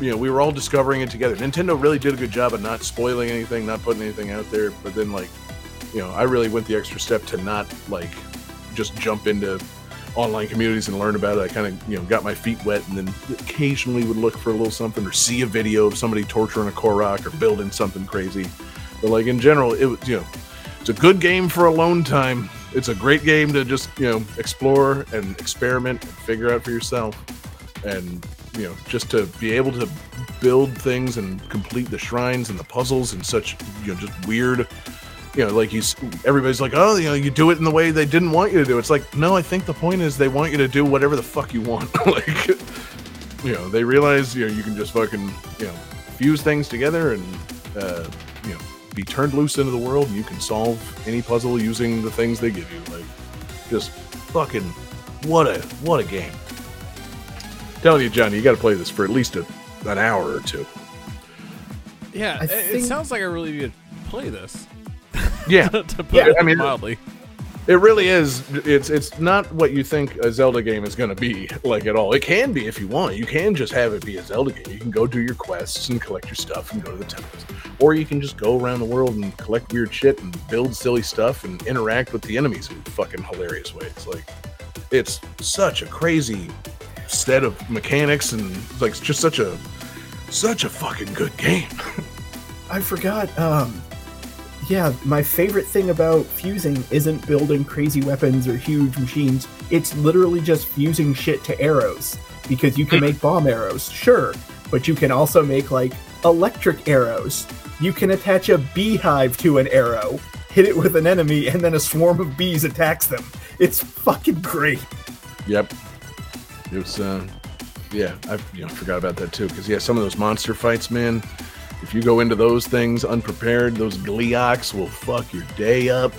you know we were all discovering it together. Nintendo really did a good job of not spoiling anything, not putting anything out there. But then like you know I really went the extra step to not like just jump into online communities and learn about it. I kind of, you know, got my feet wet and then occasionally would look for a little something or see a video of somebody torturing a Korok or building something crazy. But like in general, it was, you know, it's a good game for alone time. It's a great game to just, you know, explore and experiment and figure out for yourself. And, you know, just to be able to build things and complete the shrines and the puzzles and such, you know, just weird you know, like he's everybody's like, oh, you know, you do it in the way they didn't want you to do. It's like, no, I think the point is they want you to do whatever the fuck you want. like, you know, they realize you know you can just fucking you know fuse things together and uh, you know be turned loose into the world, and you can solve any puzzle using the things they give you. Like, just fucking what a what a game. telling you, Johnny, you got to play this for at least a, an hour or two. Yeah, I it, it think- sounds like I really need to play this. Yeah, to put Yeah, it I mean- mildly. It really is. It's it's not what you think a Zelda game is going to be like at all. It can be if you want. You can just have it be a Zelda game. You can go do your quests and collect your stuff and go to the temples, or you can just go around the world and collect weird shit and build silly stuff and interact with the enemies in fucking hilarious ways. Like it's such a crazy set of mechanics and like just such a such a fucking good game. I forgot. Um, yeah, my favorite thing about fusing isn't building crazy weapons or huge machines. It's literally just fusing shit to arrows because you can make bomb arrows, sure, but you can also make like electric arrows. You can attach a beehive to an arrow, hit it with an enemy, and then a swarm of bees attacks them. It's fucking great. Yep. It was, uh, yeah, I you know, forgot about that too. Because, yeah, some of those monster fights, man, if you go into those things unprepared, those Gleoks will fuck your day up.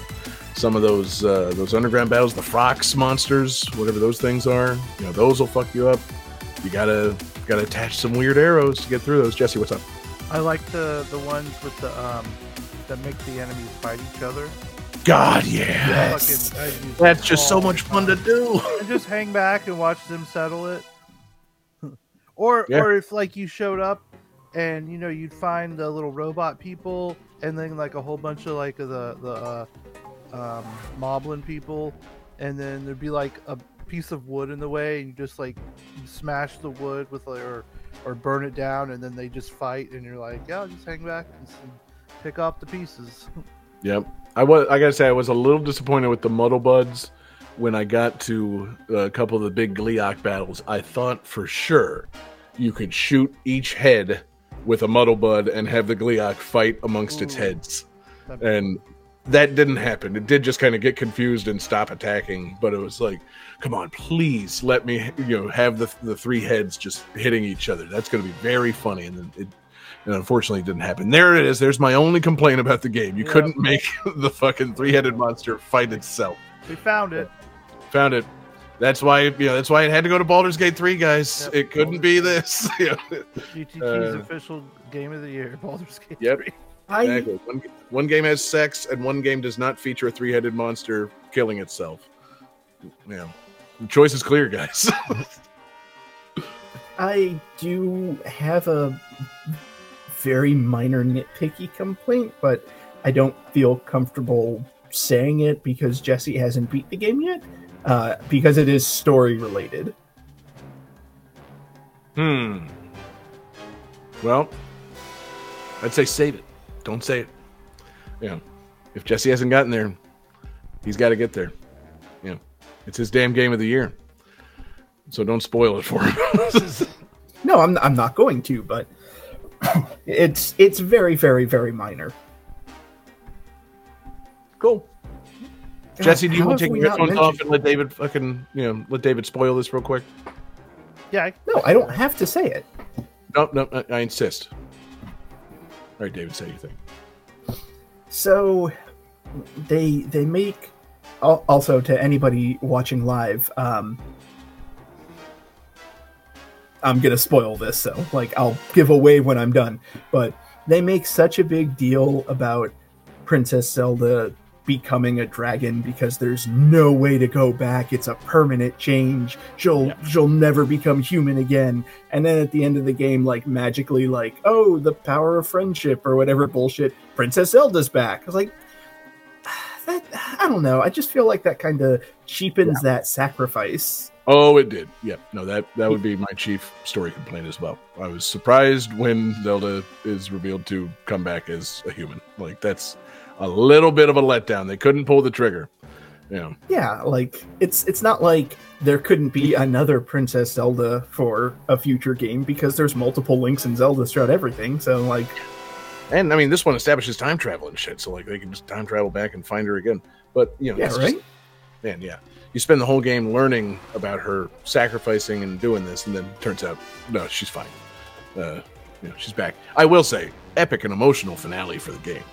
Some of those uh, those underground battles, the Frox monsters, whatever those things are, you know, those will fuck you up. You gotta gotta attach some weird arrows to get through those. Jesse, what's up? I like the the ones with the um that make the enemies fight each other. God, yeah. Yes. Fucking- That's just so much fun to do. and just hang back and watch them settle it. or Yeah. or if like you showed up and you know you'd find the little robot people and then like a whole bunch of like the the uh, um, moblin people, and then there'd be like a piece of wood in the way, and you just like smash the wood with like, or or burn it down, and then they just fight, and you're like, yeah, just hang back and pick up the pieces. Yep. I was. I gotta say, I was a little disappointed with the Muddle Buds when I got to a couple of the big Gleok battles. I thought for sure you could shoot each head with a Muddle Bud and have the Gleok fight amongst its heads, and that didn't happen. It did just kind of get confused and stop attacking. But it was like, come on, please let me, you know, have the the three heads just hitting each other. That's going to be very funny. And then it. And unfortunately, it didn't happen. There it is. There's my only complaint about the game. You Yeah. couldn't make the fucking three-headed monster fight itself. we found it. Found it. That's why, you know, that's why it had to go to Baldur's Gate 3, guys. Yep. It couldn't be this. Yeah, GTT's Uh, official game of the year, Baldur's Gate Yep. 3. I exactly. One, one game has sex, and one game does not feature a three-headed monster killing itself. Yeah, the choice is clear, guys. I do have a very minor nitpicky complaint, but I don't feel comfortable saying it because Jesse hasn't beat the game yet. Uh, because it is story related. hmm. Well, I'd say save it. Don't say it. Yeah. If Jesse hasn't gotten there, he's got to get there. Yeah. It's his damn game of the year. So don't spoil it for him. No, I'm I'm not going to, but it's it's very very very minor. cool. Jesse, do you want to take your not headphones off and let David fucking, you know, let David spoil this real quick? Yeah, I, No, I don't have to say it. No, no, no, I insist. All right, David, say your thing. So they they make also to anybody watching live um I'm going to spoil this so like I'll give away when I'm done but they make such a big deal about Princess Zelda becoming a dragon because there's no way to go back it's a permanent change she'll Yeah. she'll never become human again and then at the end of the game like magically like oh the power of friendship or whatever bullshit princess zelda's back i was like that i don't know i just feel like that kind of cheapens that sacrifice Oh, it did. Yeah, No, that that would be my chief story complaint as well. I was surprised when Zelda is revealed to come back as a human. Like that's a little bit of a letdown. They couldn't pull the trigger. Yeah. yeah like it's it's not like there couldn't be another princess zelda for a future game because there's multiple links in zeldas throughout everything so like And I mean, this one establishes time travel and shit, so like they can just time travel back and find her again. But you know, yeah right just- man, yeah. You spend the whole game learning about her sacrificing and doing this, and then turns out no, she's fine. Uh, you know, she's back. I will say, epic and emotional finale for the game.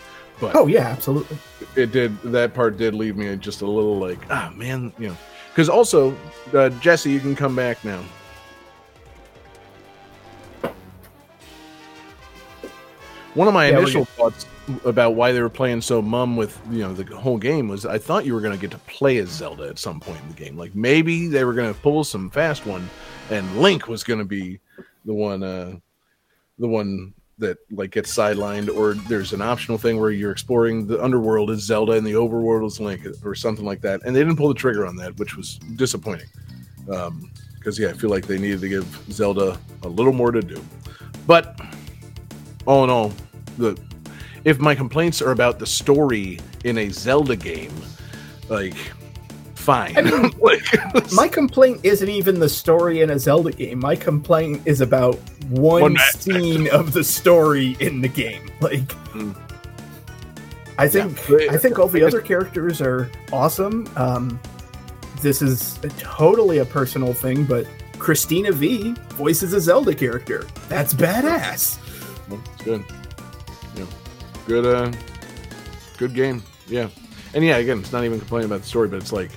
But oh yeah absolutely. it did that part did leave me just a little like ah man you know. Because also uh, jesse you can come back now. One of my Yeah, initial thoughts about why they were playing so mum with you know the whole game was i thought you were going to get to play as zelda at some point in the game. Like maybe they were going to pull some fast one and link was going to be the one uh the one that like gets sidelined or there's an optional thing where you're exploring the underworld as zelda and the overworld is link or something like that. And they didn't pull the trigger on that which was disappointing. Um because yeah i feel like they needed to give zelda a little more to do. But all in all the if my complaints are about the story in a zelda game like fine I mean, like my complaint isn't even the story in a zelda game my complaint is about one, One scene of the story in the game like Mm. i think Yeah. i think all the other characters are awesome um this is a totally a personal thing but Christina Vee voices a zelda character that's badass Well, it's good. Yeah, good. Uh, good game. Yeah, and yeah, again, it's not even complaining about the story, but it's like,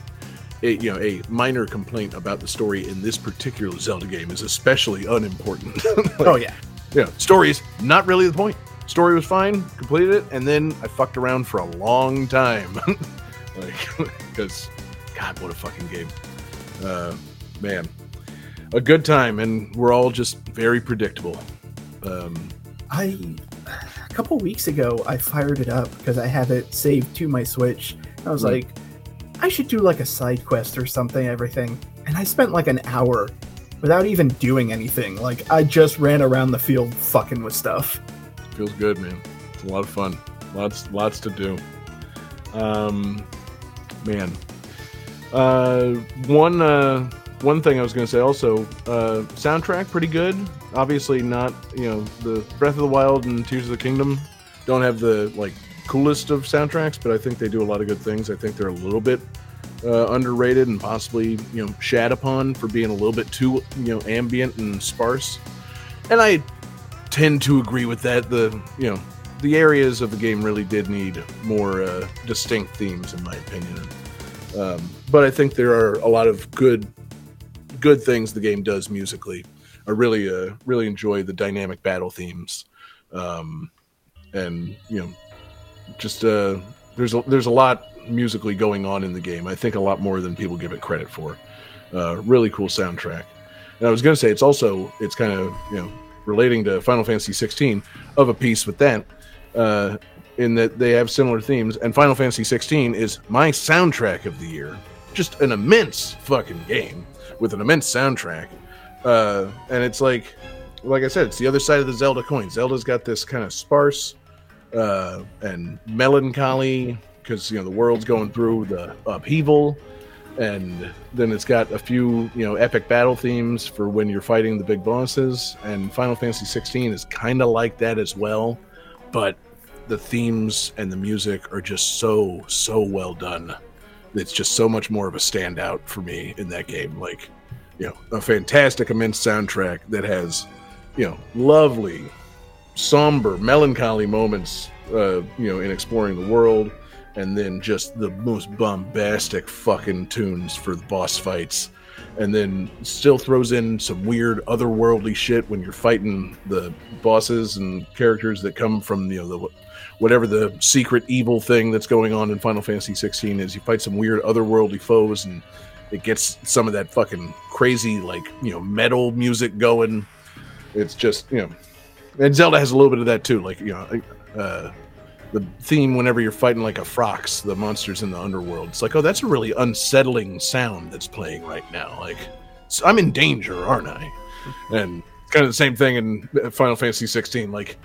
a, you know, a minor complaint about the story in this particular Zelda game is especially unimportant. Like, oh yeah yeah, story is not really the point. Story was fine, completed it, and then I fucked around for a long time, like because, God, what a fucking game, uh, man, a good time, and we're all just very predictable. Um, I a couple weeks ago I fired it up because I have it saved to my Switch, I was Hmm. like, I should do like a side quest or something, everything. And I spent like an hour without even doing anything. Like I just ran around the field fucking with stuff. Feels good, man. It's a lot of fun. Lots, lots to do. Um, man. Uh, one, uh, one thing I was going to say also, uh, soundtrack pretty good. Obviously, not you know the Breath of the Wild and Tears of the Kingdom don't have the like coolest of soundtracks, but I think they do a lot of good things. I think they're a little bit uh, underrated and possibly you know shat upon for being a little bit too you know ambient and sparse. And I tend to agree with that. The you know the areas of the game really did need more uh, distinct themes, in my opinion. Um, but I think there are a lot of good good things the game does musically. I really uh, really enjoy the dynamic battle themes, um, and you know, just uh, there's a, there's a lot musically going on in the game. I think a lot more than people give it credit for. Uh, really cool soundtrack. And I was going to say it's also it's kind of you know relating to Final Fantasy 16 of a piece with that, uh, in that they have similar themes. And Final Fantasy 16 is my soundtrack of the year. Just an immense fucking game with an immense soundtrack. Uh, and it's like, like I said, it's the other side of the Zelda coin. Zelda's got this kind of sparse uh, and melancholy because you know the world's going through the upheaval. And then it's got a few you know epic battle themes for when you're fighting the big bosses. And final fantasy 16 is kind of like that as well but the themes and the music are just so so well done. It's just so much more of a standout for me in that game. Like you know a fantastic immense soundtrack that has you know lovely somber melancholy moments uh you know in exploring the world and then just the most bombastic fucking tunes for the boss fights. And then still throws in some weird otherworldly shit when you're fighting the bosses and characters that come from you know the whatever the secret evil thing that's going on in Final Fantasy 16 is. You fight some weird otherworldly foes and it gets some of that fucking crazy like you know metal music going. It's just you know and Zelda has a little bit of that too like you know uh the theme whenever you're fighting like a frox, the monsters in the underworld. It's like, oh, that's a really unsettling sound that's playing right now. Like, I'm in danger, aren't I? And kind of the same thing in Final Fantasy 16. Like,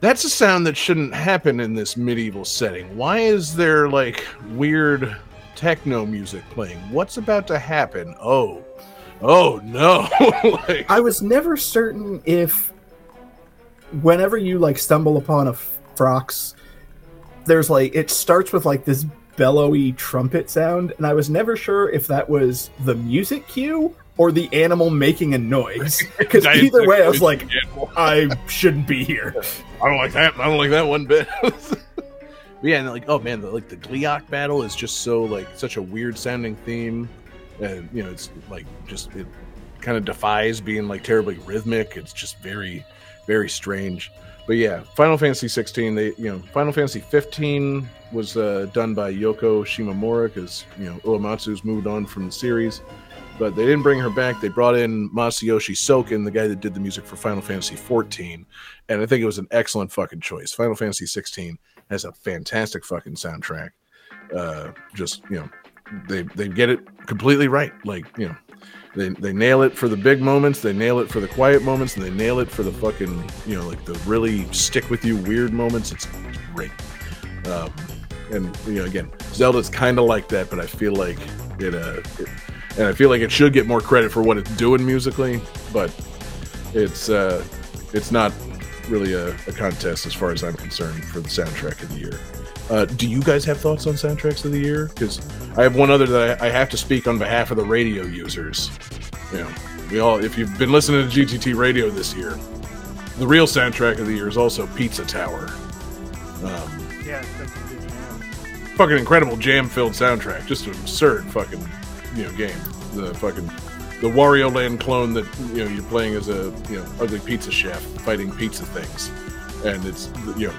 that's a sound that shouldn't happen in this medieval setting. Why is there like weird techno music playing? What's about to happen? Oh, oh no! like, I was never certain if whenever you like stumble upon a frox, there's like it starts with like this bellowy trumpet sound, and I was never sure if that was the music cue or the animal making a noise. Because either way, I was like, I shouldn't be here. I don't like that. I don't like that one bit. yeah, and like, oh man, the, like the Gleok battle is just so like such a weird sounding theme, and you know, it's like just it kind of defies being like terribly rhythmic. It's just very, very strange. But yeah, Final Fantasy 16. They, you know, Final Fantasy 15 was uh, done by Yoko Shimomura because you know Uematsu's moved on from the series but they didn't bring her back. They brought in Masayoshi Soken, the guy that did the music for Final Fantasy 14, and I think it was an excellent fucking choice. Final Fantasy 16 has a fantastic fucking soundtrack. Uh, just you know, they they get it completely right. Like you know, they they nail it for the big moments, they nail it for the quiet moments, and they nail it for the fucking you know like the really stick with you weird moments. It's, great. Um, and you know, again, Zelda's kind of like that, but I feel like it, uh, it, and I feel like it should get more credit for what it's doing musically, but it's uh, it's not really a, a contest as far as I'm concerned for the soundtrack of the year. Uh, do you guys have thoughts on soundtracks of the year? Because I have one other that I, I have to speak on behalf of the radio users. You know, we all, if you've been listening to GTT radio this year, the real soundtrack of the year is also Pizza Tower. Um, Yeah, fucking incredible jam filled soundtrack. Just an absurd fucking you know game. The fucking the Wario Land clone that you know you're playing as a you know ugly pizza chef fighting pizza things, and it's you know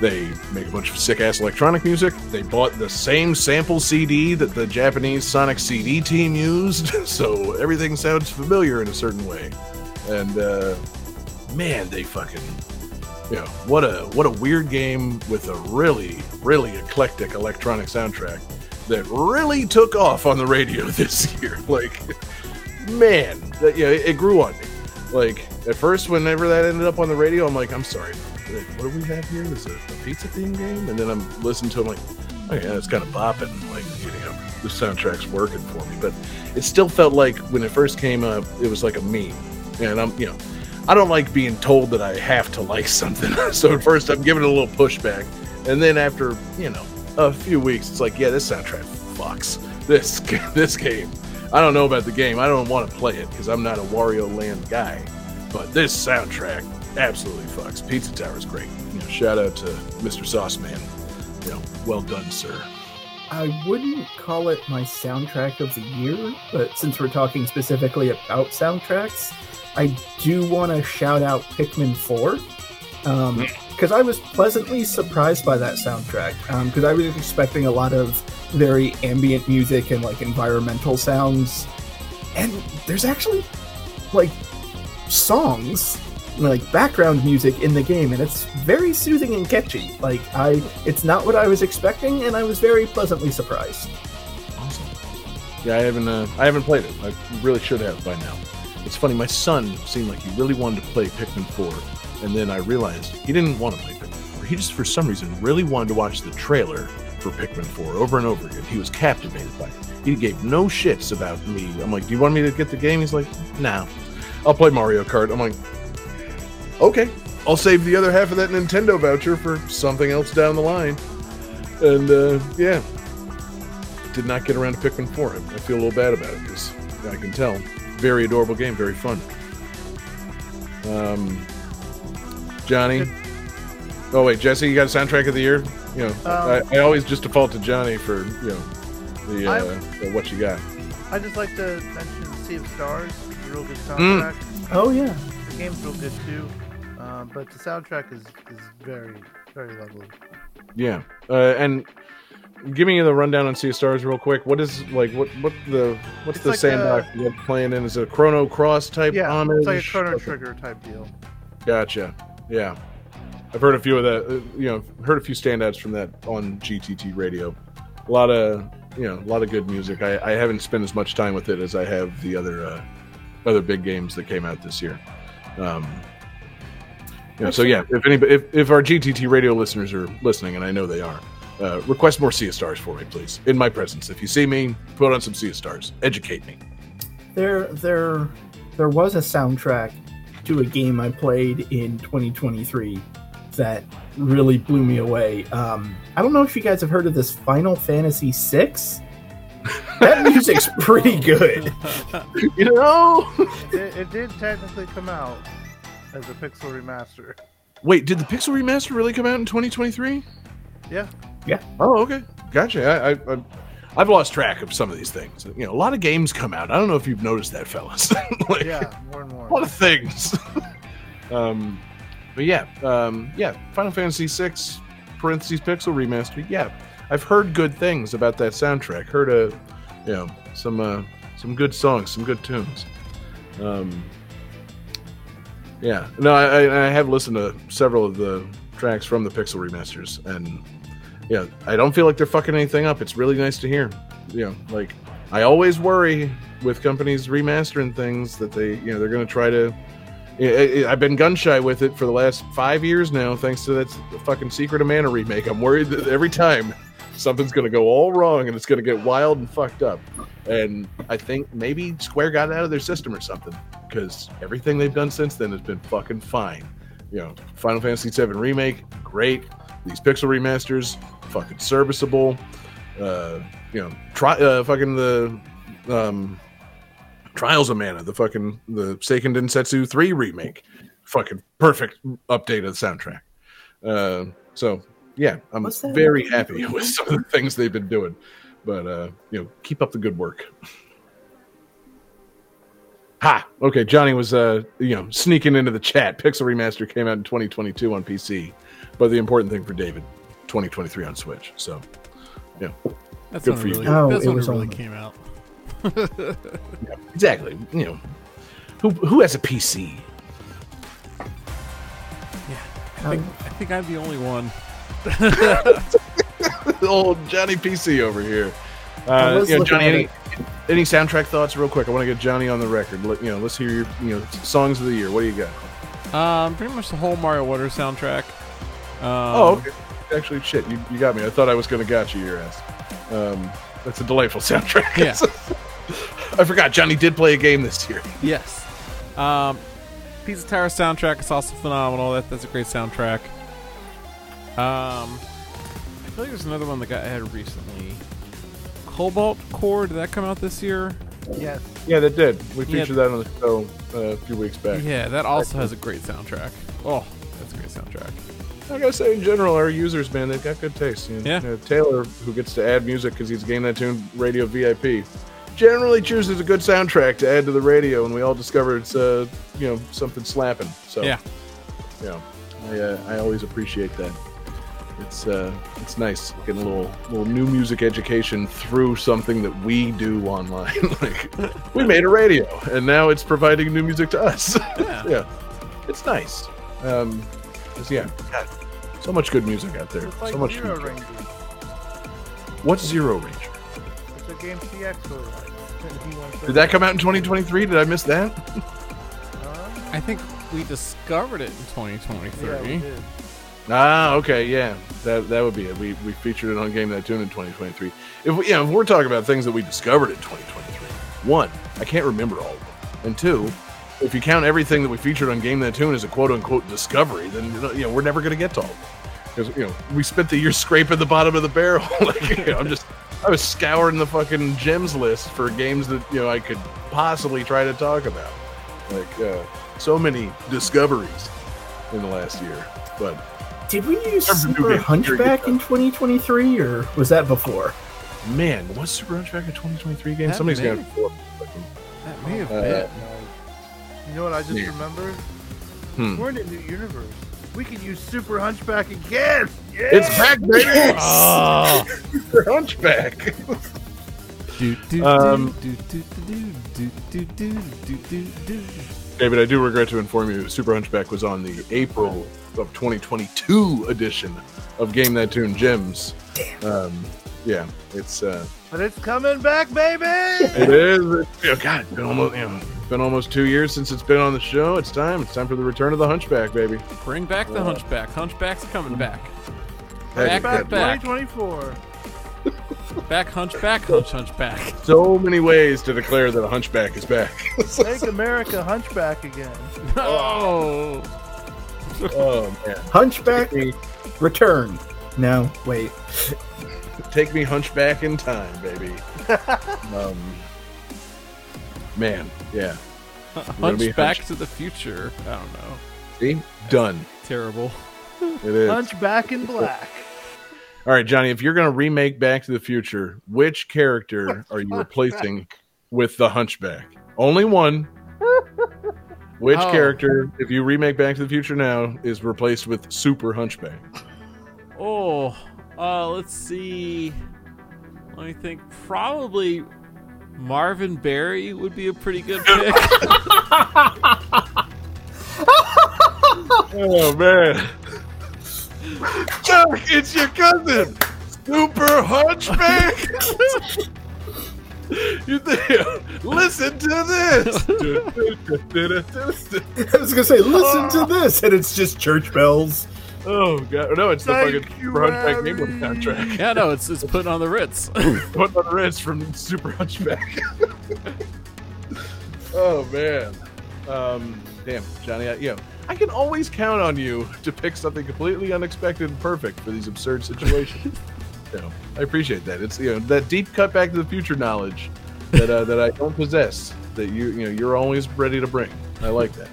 they make a bunch of sick ass electronic music. They bought the same sample CD that the Japanese Sonic CD team used, so everything sounds familiar in a certain way. And uh, man, they fucking you know what a what a weird game with a really really eclectic electronic soundtrack that really took off on the radio this year. Like, man, that, yeah, it, it grew on me. Like at first, whenever that ended up on the radio, I'm like, I'm sorry, like, what do we have here? Is it a pizza theme game? And then I'm listening to it, I'm like, okay, that's kind of bopping. Like, you know, the soundtrack's working for me. But it still felt like when it first came up, it was like a meme. And I'm, you know, I don't like being told that I have to like something. so at first, I'm giving it a little pushback, and then after, you know, a few weeks, it's like, yeah, this soundtrack fucks. This this game. I don't know about the game. I don't want to play it because I'm not a Wario Land guy. But this soundtrack absolutely fucks. Pizza Tower is great. You know, shout out to Mr. Sauceman. You know, well done, sir. I wouldn't call it my soundtrack of the year, but since we're talking specifically about soundtracks, I do want to shout out Pikmin 4. Um, because I was pleasantly surprised by that soundtrack. Um, because I was expecting a lot of very ambient music and like environmental sounds. And there's actually like songs like background music in the game and it's very soothing and catchy like i it's not what i was expecting and i was very pleasantly surprised Awesome. Yeah, I haven't. Uh, I haven't played it. I really should have by now. It's funny. My son seemed like he really wanted to play Pikmin 4, and then I realized he didn't want to play Pikmin 4. He just, for some reason, really wanted to watch the trailer for Pikmin 4 over and over again. He was captivated by it. He gave no shits about me. I'm like, "Do you want me to get the game?" He's like, "No, I'll play Mario Kart." I'm like, "Okay, I'll save the other half of that Nintendo voucher for something else down the line." And uh, yeah, did not get around to Pikmin 4. I I feel a little bad about it because I can tell. Very adorable game, very fun. Um, Johnny. Oh wait, Jesse, you got a soundtrack of the year? You know, Um, I, I always just default to Johnny for you know the uh, I'm- the what you got. I just like to mention Sea of Stars. A real good Mm. soundtrack. oh yeah The game's real good too, um, but the soundtrack is, is very very lovely. Yeah, uh, and give me the rundown on Sea of Stars real quick. What is like what what the what's It's the like sandbox you're playing in? Is it a Chrono Cross type Yeah, homage? it's like a Chrono Okay. Trigger type deal. Gotcha. Yeah, I've heard a few of that. uh, You know, heard a few standouts from that on GTT radio. A lot of you know, a lot of good music. I, I haven't spent as much time with it as I have the other uh, other big games that came out this year. Um, you know, so yeah, if anybody, if, if our GTT radio listeners are listening, and I know they are, uh, request more Sea of Stars for me, please, in my presence. If you see me, put on some Sea of Stars. Educate me. there there there was a soundtrack to a game i played in 2023 that really blew me away um i don't know if you guys have heard of this final fantasy 6 that music's pretty good You know. It, it did technically come out as a pixel remaster. Wait, did the Pixel remaster really come out in 2023? Yeah, Yeah. Oh, okay, gotcha. I, I, I, I've lost track of some of these things. You know, a lot of games come out. I don't know if you've noticed that, fellas. like, yeah, more and more. a lot of things. um, but yeah, um, yeah, Final Fantasy VI parentheses Pixel remaster. Yeah, I've heard good things about that soundtrack. Heard a, you know, some uh, some good songs, some good tunes. Um, yeah, no, I, I have listened to several of the tracks from the Pixel remasters, and yeah, I don't feel like they're fucking anything up. It's really nice to hear. You know, like I always worry with companies remastering things that they, you know, they're going to try to. I've been gun shy with it for the last five years now, thanks to that fucking Secret of Mana remake. I'm worried that every time something's going to go all wrong and it's going to get wild and fucked up. And I think maybe Square got it out of their system or something because everything they've done since then has been fucking fine. You know, Final Fantasy VII remake, great. These pixel remasters, fucking serviceable. Uh, you know, try uh, fucking the um, Trials of Mana, the fucking the Seiken Densetsu 3 remake. Fucking perfect update of the soundtrack. Uh, so yeah, I'm very happy with some of the things they've been doing. But uh, you know, keep up the good work. Ha! Okay, Johnny was uh, you know, sneaking into the chat. Pixel Remaster came out in 2022 on PC, but the important thing for David, 2023 on Switch. So, yeah, That's Good for it you. Oh, that's it when was it really on- came out. yeah, exactly. You know, who who has a PC? I think, I think I'm the only one. Old Johnny PC over here. Uh, was you know, Johnny, any, any soundtrack thoughts, real quick? I want to get Johnny on the record. Let, you know, let's hear your you know songs of the year. What do you got? Um, pretty much the whole Mario Wonder soundtrack. Um, oh, okay. Actually, shit, you, you got me. I thought I was going to got you your ass. Um, that's a delightful soundtrack. Yeah. I forgot Johnny did play a game this year. Yes. Um, Pizza Tower soundtrack is also phenomenal. That that's a great soundtrack. Um, I feel like there's another one that got added recently. Cobalt Core did that come out this year? Yes. Yeah, that did. We Yeah. featured that on the show uh, a few weeks back. Yeah, that also has a great soundtrack. Oh, that's a great soundtrack. I gotta say, in general, our users, man, they've got good taste. You know, Yeah. you know, Taylor, who gets to add music because he's a Game That Tune Radio VIP, generally chooses a good soundtrack to add to the radio, and we all discover it's, uh, you know, something slapping. So, Yeah. you know, I, uh, I always appreciate that. It's uh, it's nice getting a little little new music education through something that we do online. like we made a radio, and now it's providing new music to us. Yeah. yeah, it's nice. Um, 'cause, yeah, God, so much good music out there. It's like so much. Zero good- Ranger. What's Zero Ranger? It's a game CX for Did that come out in 2023? Did I miss that? I think we discovered it in 2023. Yeah, we did. Ah, okay, yeah, that that would be it. We we featured it on Game That Tune in 2023. If we, know, if we're talking about things that we discovered in 2023, one, I can't remember all of them, and two, if you count everything that we featured on Game That Tune as a quote unquote discovery, then you know, you know we're never going to get to all. Of them because you know we spent the year scraping the bottom of the barrel. like, you know, I'm just I was scouring the fucking gems list for games that you know I could possibly try to talk about. Like uh, so many discoveries in the last year, but. Did we use terms of new Super Hunchback in 2023, or was that before? Man, was Super Hunchback a 2023 game? That Somebody's may- got it. That may have Uh, been. You know what I just Yeah. remembered? Hmm. We're in a new universe. We can use Super Hunchback again. Yeah. It's back, baby! Oh. Super Hunchback. Do, do, Um, do, do, do, do, do, do, do, do, do. David, I do regret to inform you, Super Hunchback was on the April of 2022 edition of Game That Tune Gems. Damn. Um, yeah, it's uh, But it's coming back, baby. it is. It's, you know, God, it's been almost you know, it's been almost two years since it's been on the show. It's time. It's time for the return of the Hunchback, baby. Bring back the Hunchback. Hunchback's coming back. Heck, Back, that- back. 2024. Back, Hunchback, Hunch, Hunchback. So many ways to declare that a Hunchback is back. Make America Hunchback again. Oh. oh man. Hunchback return. No, wait. Take me hunchback in time, baby. um, man, yeah. gonna be Hunchback hunch- to the future. I don't know. See, done. Terrible. It is. Hunchback in black. All right, Johnny. If you're gonna remake Back to the Future, which character are you replacing with the Hunchback? Only one. Which Oh. character, if you remake Back to the Future now, is replaced with Super Hunchback? Oh, uh, let's see. Let me think. Probably Marvin Berry would be a pretty good pick. Oh man, Chuck, it's your cousin, Super Hunchback. you think? Listen to this. I was gonna say, listen to this, and it's just church bells. oh god, no, it's the fucking you, Super Hunchback Harry. England soundtrack. yeah, no, it's it's putting on the Ritz. putting on the Ritz from Super Hunchback. oh man, um, damn, Johnny, I, you know, I can always count on you to pick something completely unexpected and perfect for these absurd situations. you know, I appreciate that. It's you know that deep cut Back to the Future knowledge that uh, that I don't possess. That you you know you're always ready to bring. I like that.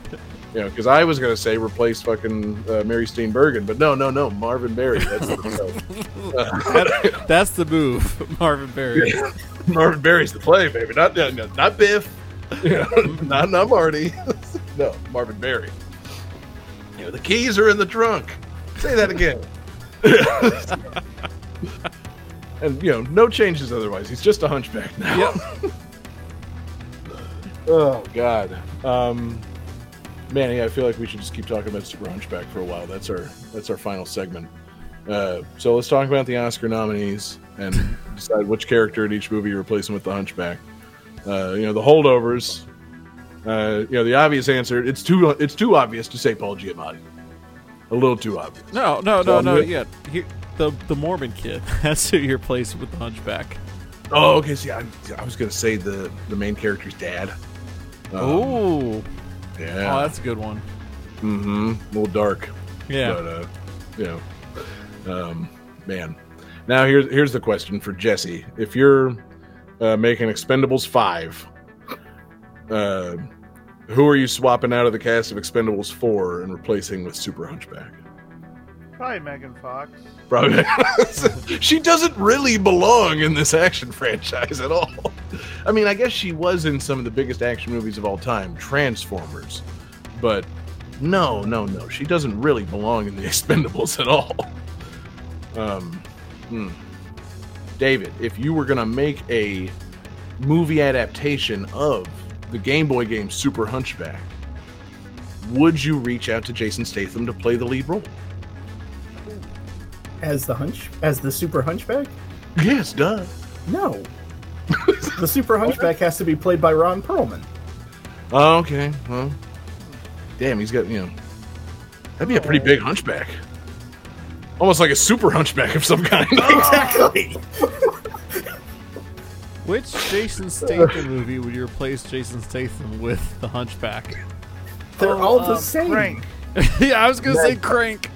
You know, because I was gonna say replace fucking uh, Mary Steenburgen, but no, no, no, Marvin Berry. That's the uh, That's the move, Marvin Berry. Marvin Berry's the play, baby. Not no, no, not Biff. You know, not not Marty. no, Marvin Berry. You know, the keys are in the trunk. Say that again. and you know, no changes otherwise. He's just a hunchback now. Yep. Oh God. Um Manny, I feel like we should just keep talking about Super Hunchback for a while. That's our that's our final segment. Uh, so let's talk about the Oscar nominees and decide which character in each movie you're replacing with the Hunchback. Uh, you know, the holdovers. Uh, you know, the obvious answer. It's too. It's too obvious to say Paul Giamatti. A little too obvious. No, no, So no, no. with- Yeah, here, the the Mormon kid. That's who you're replacing with the Hunchback. Oh, okay. See, I, I was gonna say the the main character's dad. Um, Ooh, yeah. oh, that's a good one. mm-hmm. A little dark. Yeah. But uh, you know, um, man. Now here's here's the question for Jesse: If you're uh, making Expendables five, uh, who are you swapping out of the cast of Expendables four and replacing with Super Hunchback? Probably Megan Fox. Probably. she doesn't really belong in this action franchise at all. I mean, I guess she was in some of the biggest action movies of all time, Transformers. But no, no, no. She doesn't really belong in the Expendables at all. Um, hmm. David, if you were going to make a movie adaptation of the Game Boy game Super Hunchback, would you reach out to Jason Statham to play the lead role? As the hunch, as the super hunchback? Yes, duh. No. the super hunchback has to be played by Ron Perlman. Oh, okay. Well, damn, he's got you know. That'd be a pretty big oh. hunchback. Almost like a super hunchback of some kind. Exactly. Which Jason Statham movie would you replace Jason Statham with the Hunchback? They're all the Um, same. Crank. yeah, I was gonna say Crank.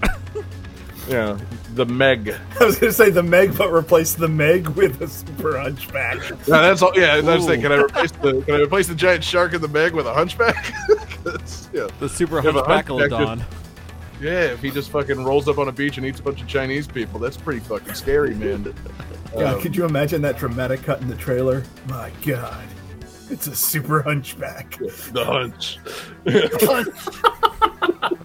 yeah, the Meg. I was going to say the Meg, but replace the Meg with a super hunchback. Yeah, that's all. Yeah, that's Ooh. saying. Can I replace the Can I replace the giant shark in the Meg with a hunchback? yeah, The Super Yeah, Hunchback Hunchback Don. Yeah. If he just fucking rolls up on a beach and eats a bunch of Chinese people, that's pretty fucking scary, man. Yeah, Um, could you imagine that dramatic cut in the trailer? My God, it's a super hunchback. the hunch.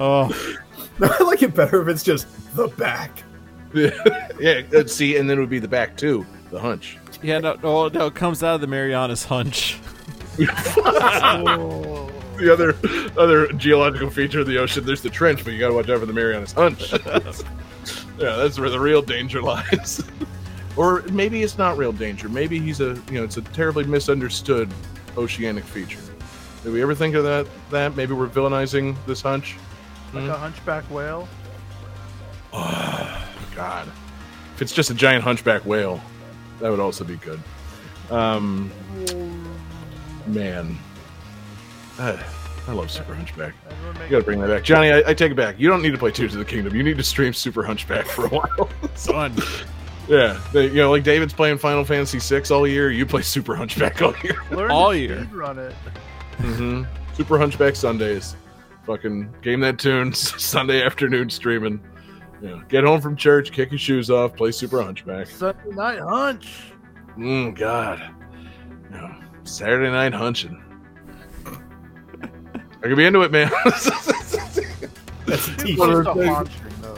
Oh, I like it better if it's just the back. yeah, uh, see, and then it would be the back too, the hunch. yeah, no, no, no, it comes out of the Marianas Hunch. Oh. The other other geological feature of the ocean. There's the trench, but you got to watch out for the Marianas Hunch. yeah, that's where the real danger lies. or maybe it's not real danger. Maybe he's a you know it's a terribly misunderstood oceanic feature. Did we ever think of that? That maybe we're villainizing this hunch. Like a hunchback whale. Oh God, if it's just a giant hunchback whale, that would also be good. Um, man, I, I love Super Hunchback. You gotta bring that back, Johnny. I, I take it back. You don't need to play Tears of the Kingdom. You need to stream Super Hunchback for a while. Son. yeah, they, you know, like David's playing Final Fantasy VI all year. You play Super Hunchback all year. Learn all year. Run it. mm-hmm. Super Hunchback Sundays. Fucking game that tune Sunday afternoon streaming. Yeah, get home from church, kick your shoes off, play Super Hunchback. Sunday night hunch. Mm, God. No. Saturday night hunching. I could be into it, man. That's a It's t-shirt. just a hunching though.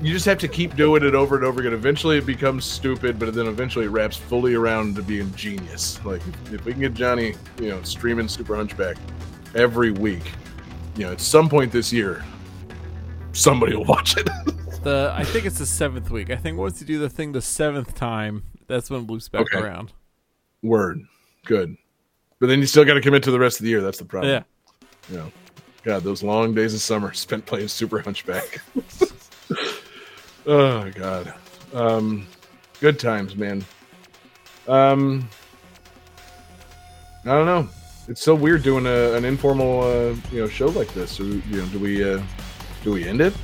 you just have to keep doing it over and over again. Eventually, it becomes stupid, but then eventually it wraps fully around to being genius. Like if, if we can get Johnny, you know, streaming Super Hunchback every week, you know, at some point this year, somebody will watch it. The I think it's the seventh week. I think once you do the thing the seventh time, that's when it loops back Okay. around. Word, good. But then you still got to commit to the rest of the year. That's the problem. Yeah. You know, God, those long days of summer spent playing Super Hunchback. oh God, um, good times, man. Um, I don't know. It's so weird doing a, an informal, uh, you know, show like this. So, you know, do we, uh, do we end it?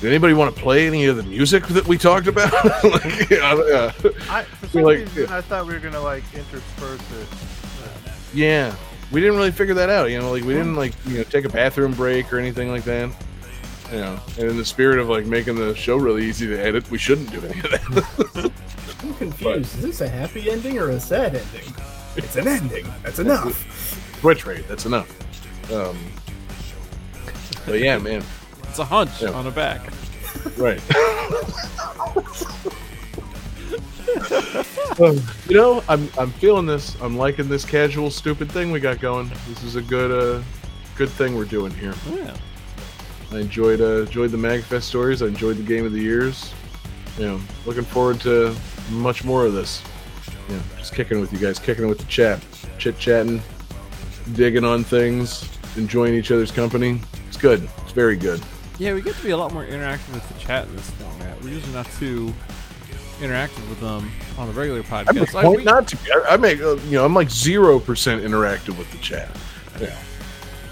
Did anybody want to play any of the music that we talked about? like, yeah, yeah. I, for some like- reason, I thought we were gonna like intersperse it. Yeah, we didn't really figure that out. You know, like we didn't like you know take a bathroom break or anything like that. You know, and in the spirit of like making the show really easy to edit, we shouldn't do any of that. I'm confused. Is this a happy ending or a sad ending? It's an ending. That's enough. Twitch rate, that's enough. Um, but yeah, man, It's a hunch Yeah. on a back. right. Um, you know, I'm I'm feeling this. I'm liking this casual, stupid thing we got going. This is a good uh, good thing we're doing here. Yeah. I enjoyed uh, enjoyed the Magfest stories. I enjoyed the game of the years. You know, looking forward to much more of this. Yeah, just kicking with you guys, kicking with the chat, chit chatting, digging on things, enjoying each other's company. It's good. It's very good. Yeah, we get to be a lot more interactive with the chat in this format. We're usually not too interactive with them on the regular podcast. I- we- not to be. I, I make uh, you know I'm like zero percent interactive with the chat. Yeah,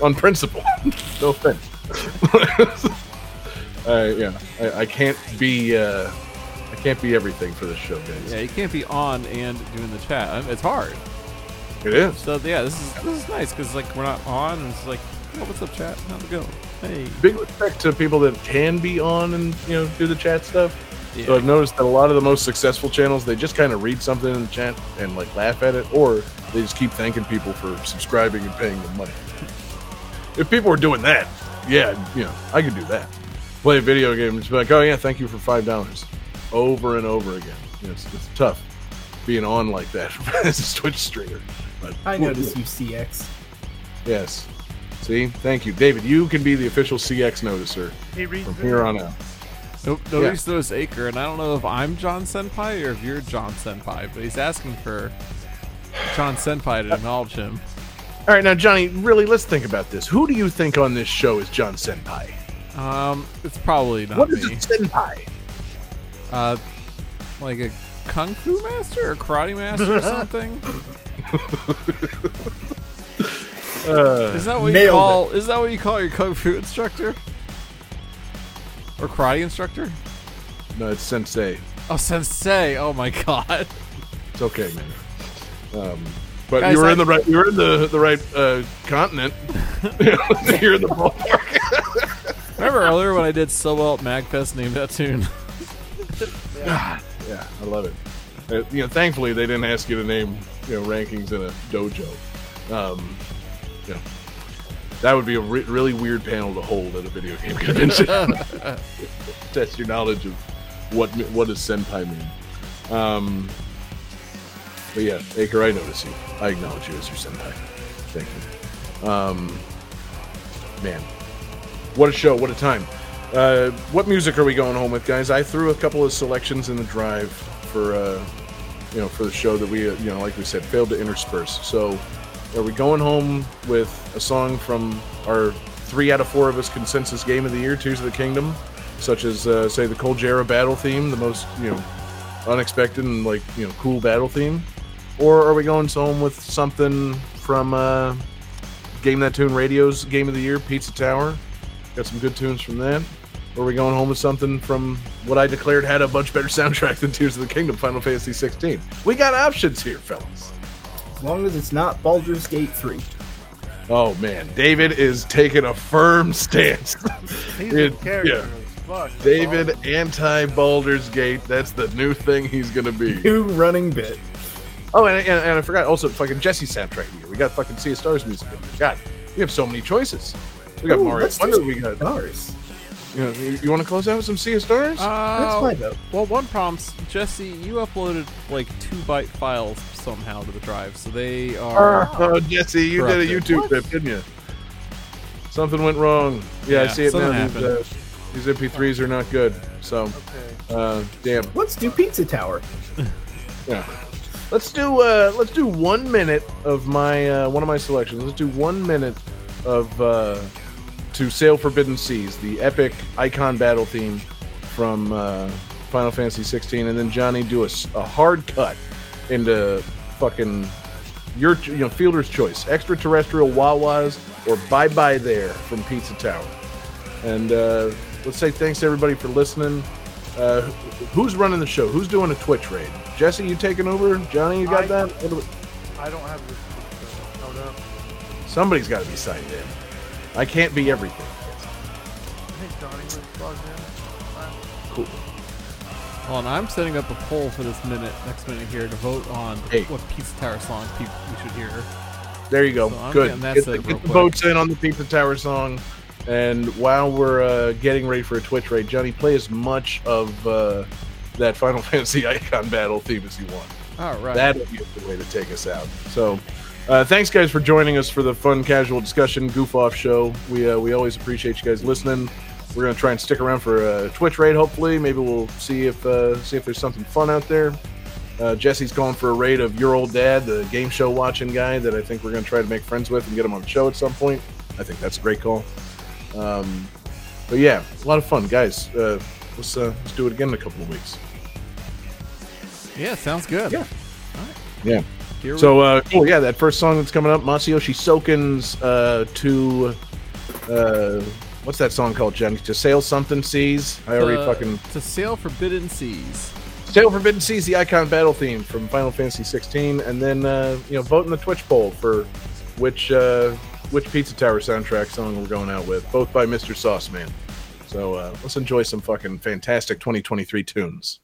on principle. no offense. uh, yeah, I, I can't be. Uh, I can't be everything for this show, guys. yeah, you can't be on and doing the chat. It's hard. It is. So yeah, this is this is nice because like we're not on and it's like, oh, what's up, chat? How's it going? Hey. Big respect to people that can be on and you know do the chat stuff. Yeah. So I've noticed that a lot of the most successful channels they just kind of read something in the chat and like laugh at it, or they just keep thanking people for subscribing and paying them money. If people were doing that, yeah, you know, I could do that. Play a video game and just be like, oh yeah, thank you for five dollars, over and over again. You know, it's, it's tough being on like that as a Twitch streamer. But I notice you CX. Yes. See, thank you, David. You can be the official CX noticer He from here on out. Nope, nobody's noticed Acre, and I don't know if I'm John Senpai or if you're John Senpai, but he's asking for John Senpai to acknowledge him. All right, now Johnny, really, let's think about this. Who do you think on this show is John Senpai? Um, it's probably not What is me. a senpai? Uh, like a kung fu master or karate master or something. Uh, Is that what you call? Is that what you call your kung fu instructor? Or karate instructor? no, it's sensei. Oh, sensei! Oh my god! It's okay, man. Um, but Guys, you were I- in the right. You were in the the right uh, continent. You're in the ballpark. Remember earlier when I did so well at Magfest, named that tune? Yeah, I love it. Uh, you know, thankfully they didn't ask you to name you know rankings in a dojo. Um, that would be a re- really weird panel to hold at a video game convention. Test your knowledge of what what does senpai mean. Um, but yeah, Aker, I notice you. I acknowledge you as your senpai. Thank you. Um, man, what a show! What a time! Uh, what music are we going home with, guys? I threw a couple of selections in the drive for uh, you know for the show that we uh, you know like we said failed to intersperse. So are we going home with a song from our three out of four of us consensus game of the year, Tears of the Kingdom, such as uh, say the Colgera battle theme, the most you know unexpected and like you know cool battle theme, or are we going home with something from uh, Game That Tune Radio's game of the year, Pizza Tower? Got some good tunes from that. Or are we going home with something from what I declared had a much better soundtrack than Tears of the Kingdom, Final Fantasy 16? We got options here, fellas. As long as it's not Baldur's Gate 3. Oh man, David is taking a firm stance. He's It- a character. yeah. fuck. David awesome. anti Baldur's Gate. That's the new thing he's gonna be. New running bit. Oh, and, and, and I forgot also fucking Jesse's soundtrack here. We got fucking Sea of Stars music. in here. God, we have so many choices. We got Ooh, Mario do Wonder. We got. Stars. You, know, you, you want to close out with some Sea of Stars? That's fine, my vote. well, one problem, Jesse, you uploaded like two byte files somehow to the drive, so they are. Oh, Jesse, you did a YouTube What? clip, didn't you? Something went wrong. Yeah, I see it now. something These, uh, these MP3s are not good. So, Okay. uh, damn. Let's do Pizza Tower. Yeah. Let's do uh, let's do one minute of my uh, one of my selections. Let's do one minute of uh, to Sail Forbidden Seas, the epic Eikon battle theme from uh, Final Fantasy 16, and then Johnny do a hard cut into fucking your you know fielder's choice, extraterrestrial Wahwahs or Bye Bye There from Pizza Tower. And uh, let's say thanks to everybody for listening. Uh, who's running the show? Who's doing a Twitch raid? Jesse, you taking over? Johnny, you got I- that? I don't have this. No. Somebody's got to be signed in. I can't be everything. I think Johnny was logged in. Cool. Well, and I'm setting up a poll for this minute, next minute here, to vote on Hey. what Pizza Tower song we should hear. There you go. So Good. Get, the, get the votes in on the Pizza Tower song. And while we're uh, getting ready for a Twitch raid, Johnny, play as much of uh, that Final Fantasy Eikon battle theme as you want. All right. That'll be a good way to take us out. So, uh, thanks guys for joining us for the fun, casual discussion goof off show. We uh, we always appreciate you guys listening. We're gonna try and stick around for a Twitch raid. Hopefully, maybe we'll see if uh, see if there's something fun out there. Uh, Jesse's going for a raid of your old dad, the game show watching guy that I think we're going to try to make friends with and get him on the show at some point. I think that's a great call. Um, but yeah, a lot of fun, guys. Uh, let's uh, let's do it again in a couple of weeks. Yeah, sounds good. Yeah. Yeah. Here So, uh, oh yeah, that first song that's coming up, Masayoshi Soken's uh, to uh, what's that song called, Jen? To sail something seas. I already uh, fucking to sail forbidden seas. sail forbidden seas, the Eikon battle theme from Final Fantasy 16, and then uh, you know vote in the Twitch poll for which uh, which Pizza Tower soundtrack song we're going out with, both by Mr. Sauce Man. So uh, let's enjoy some fucking fantastic 2023 tunes.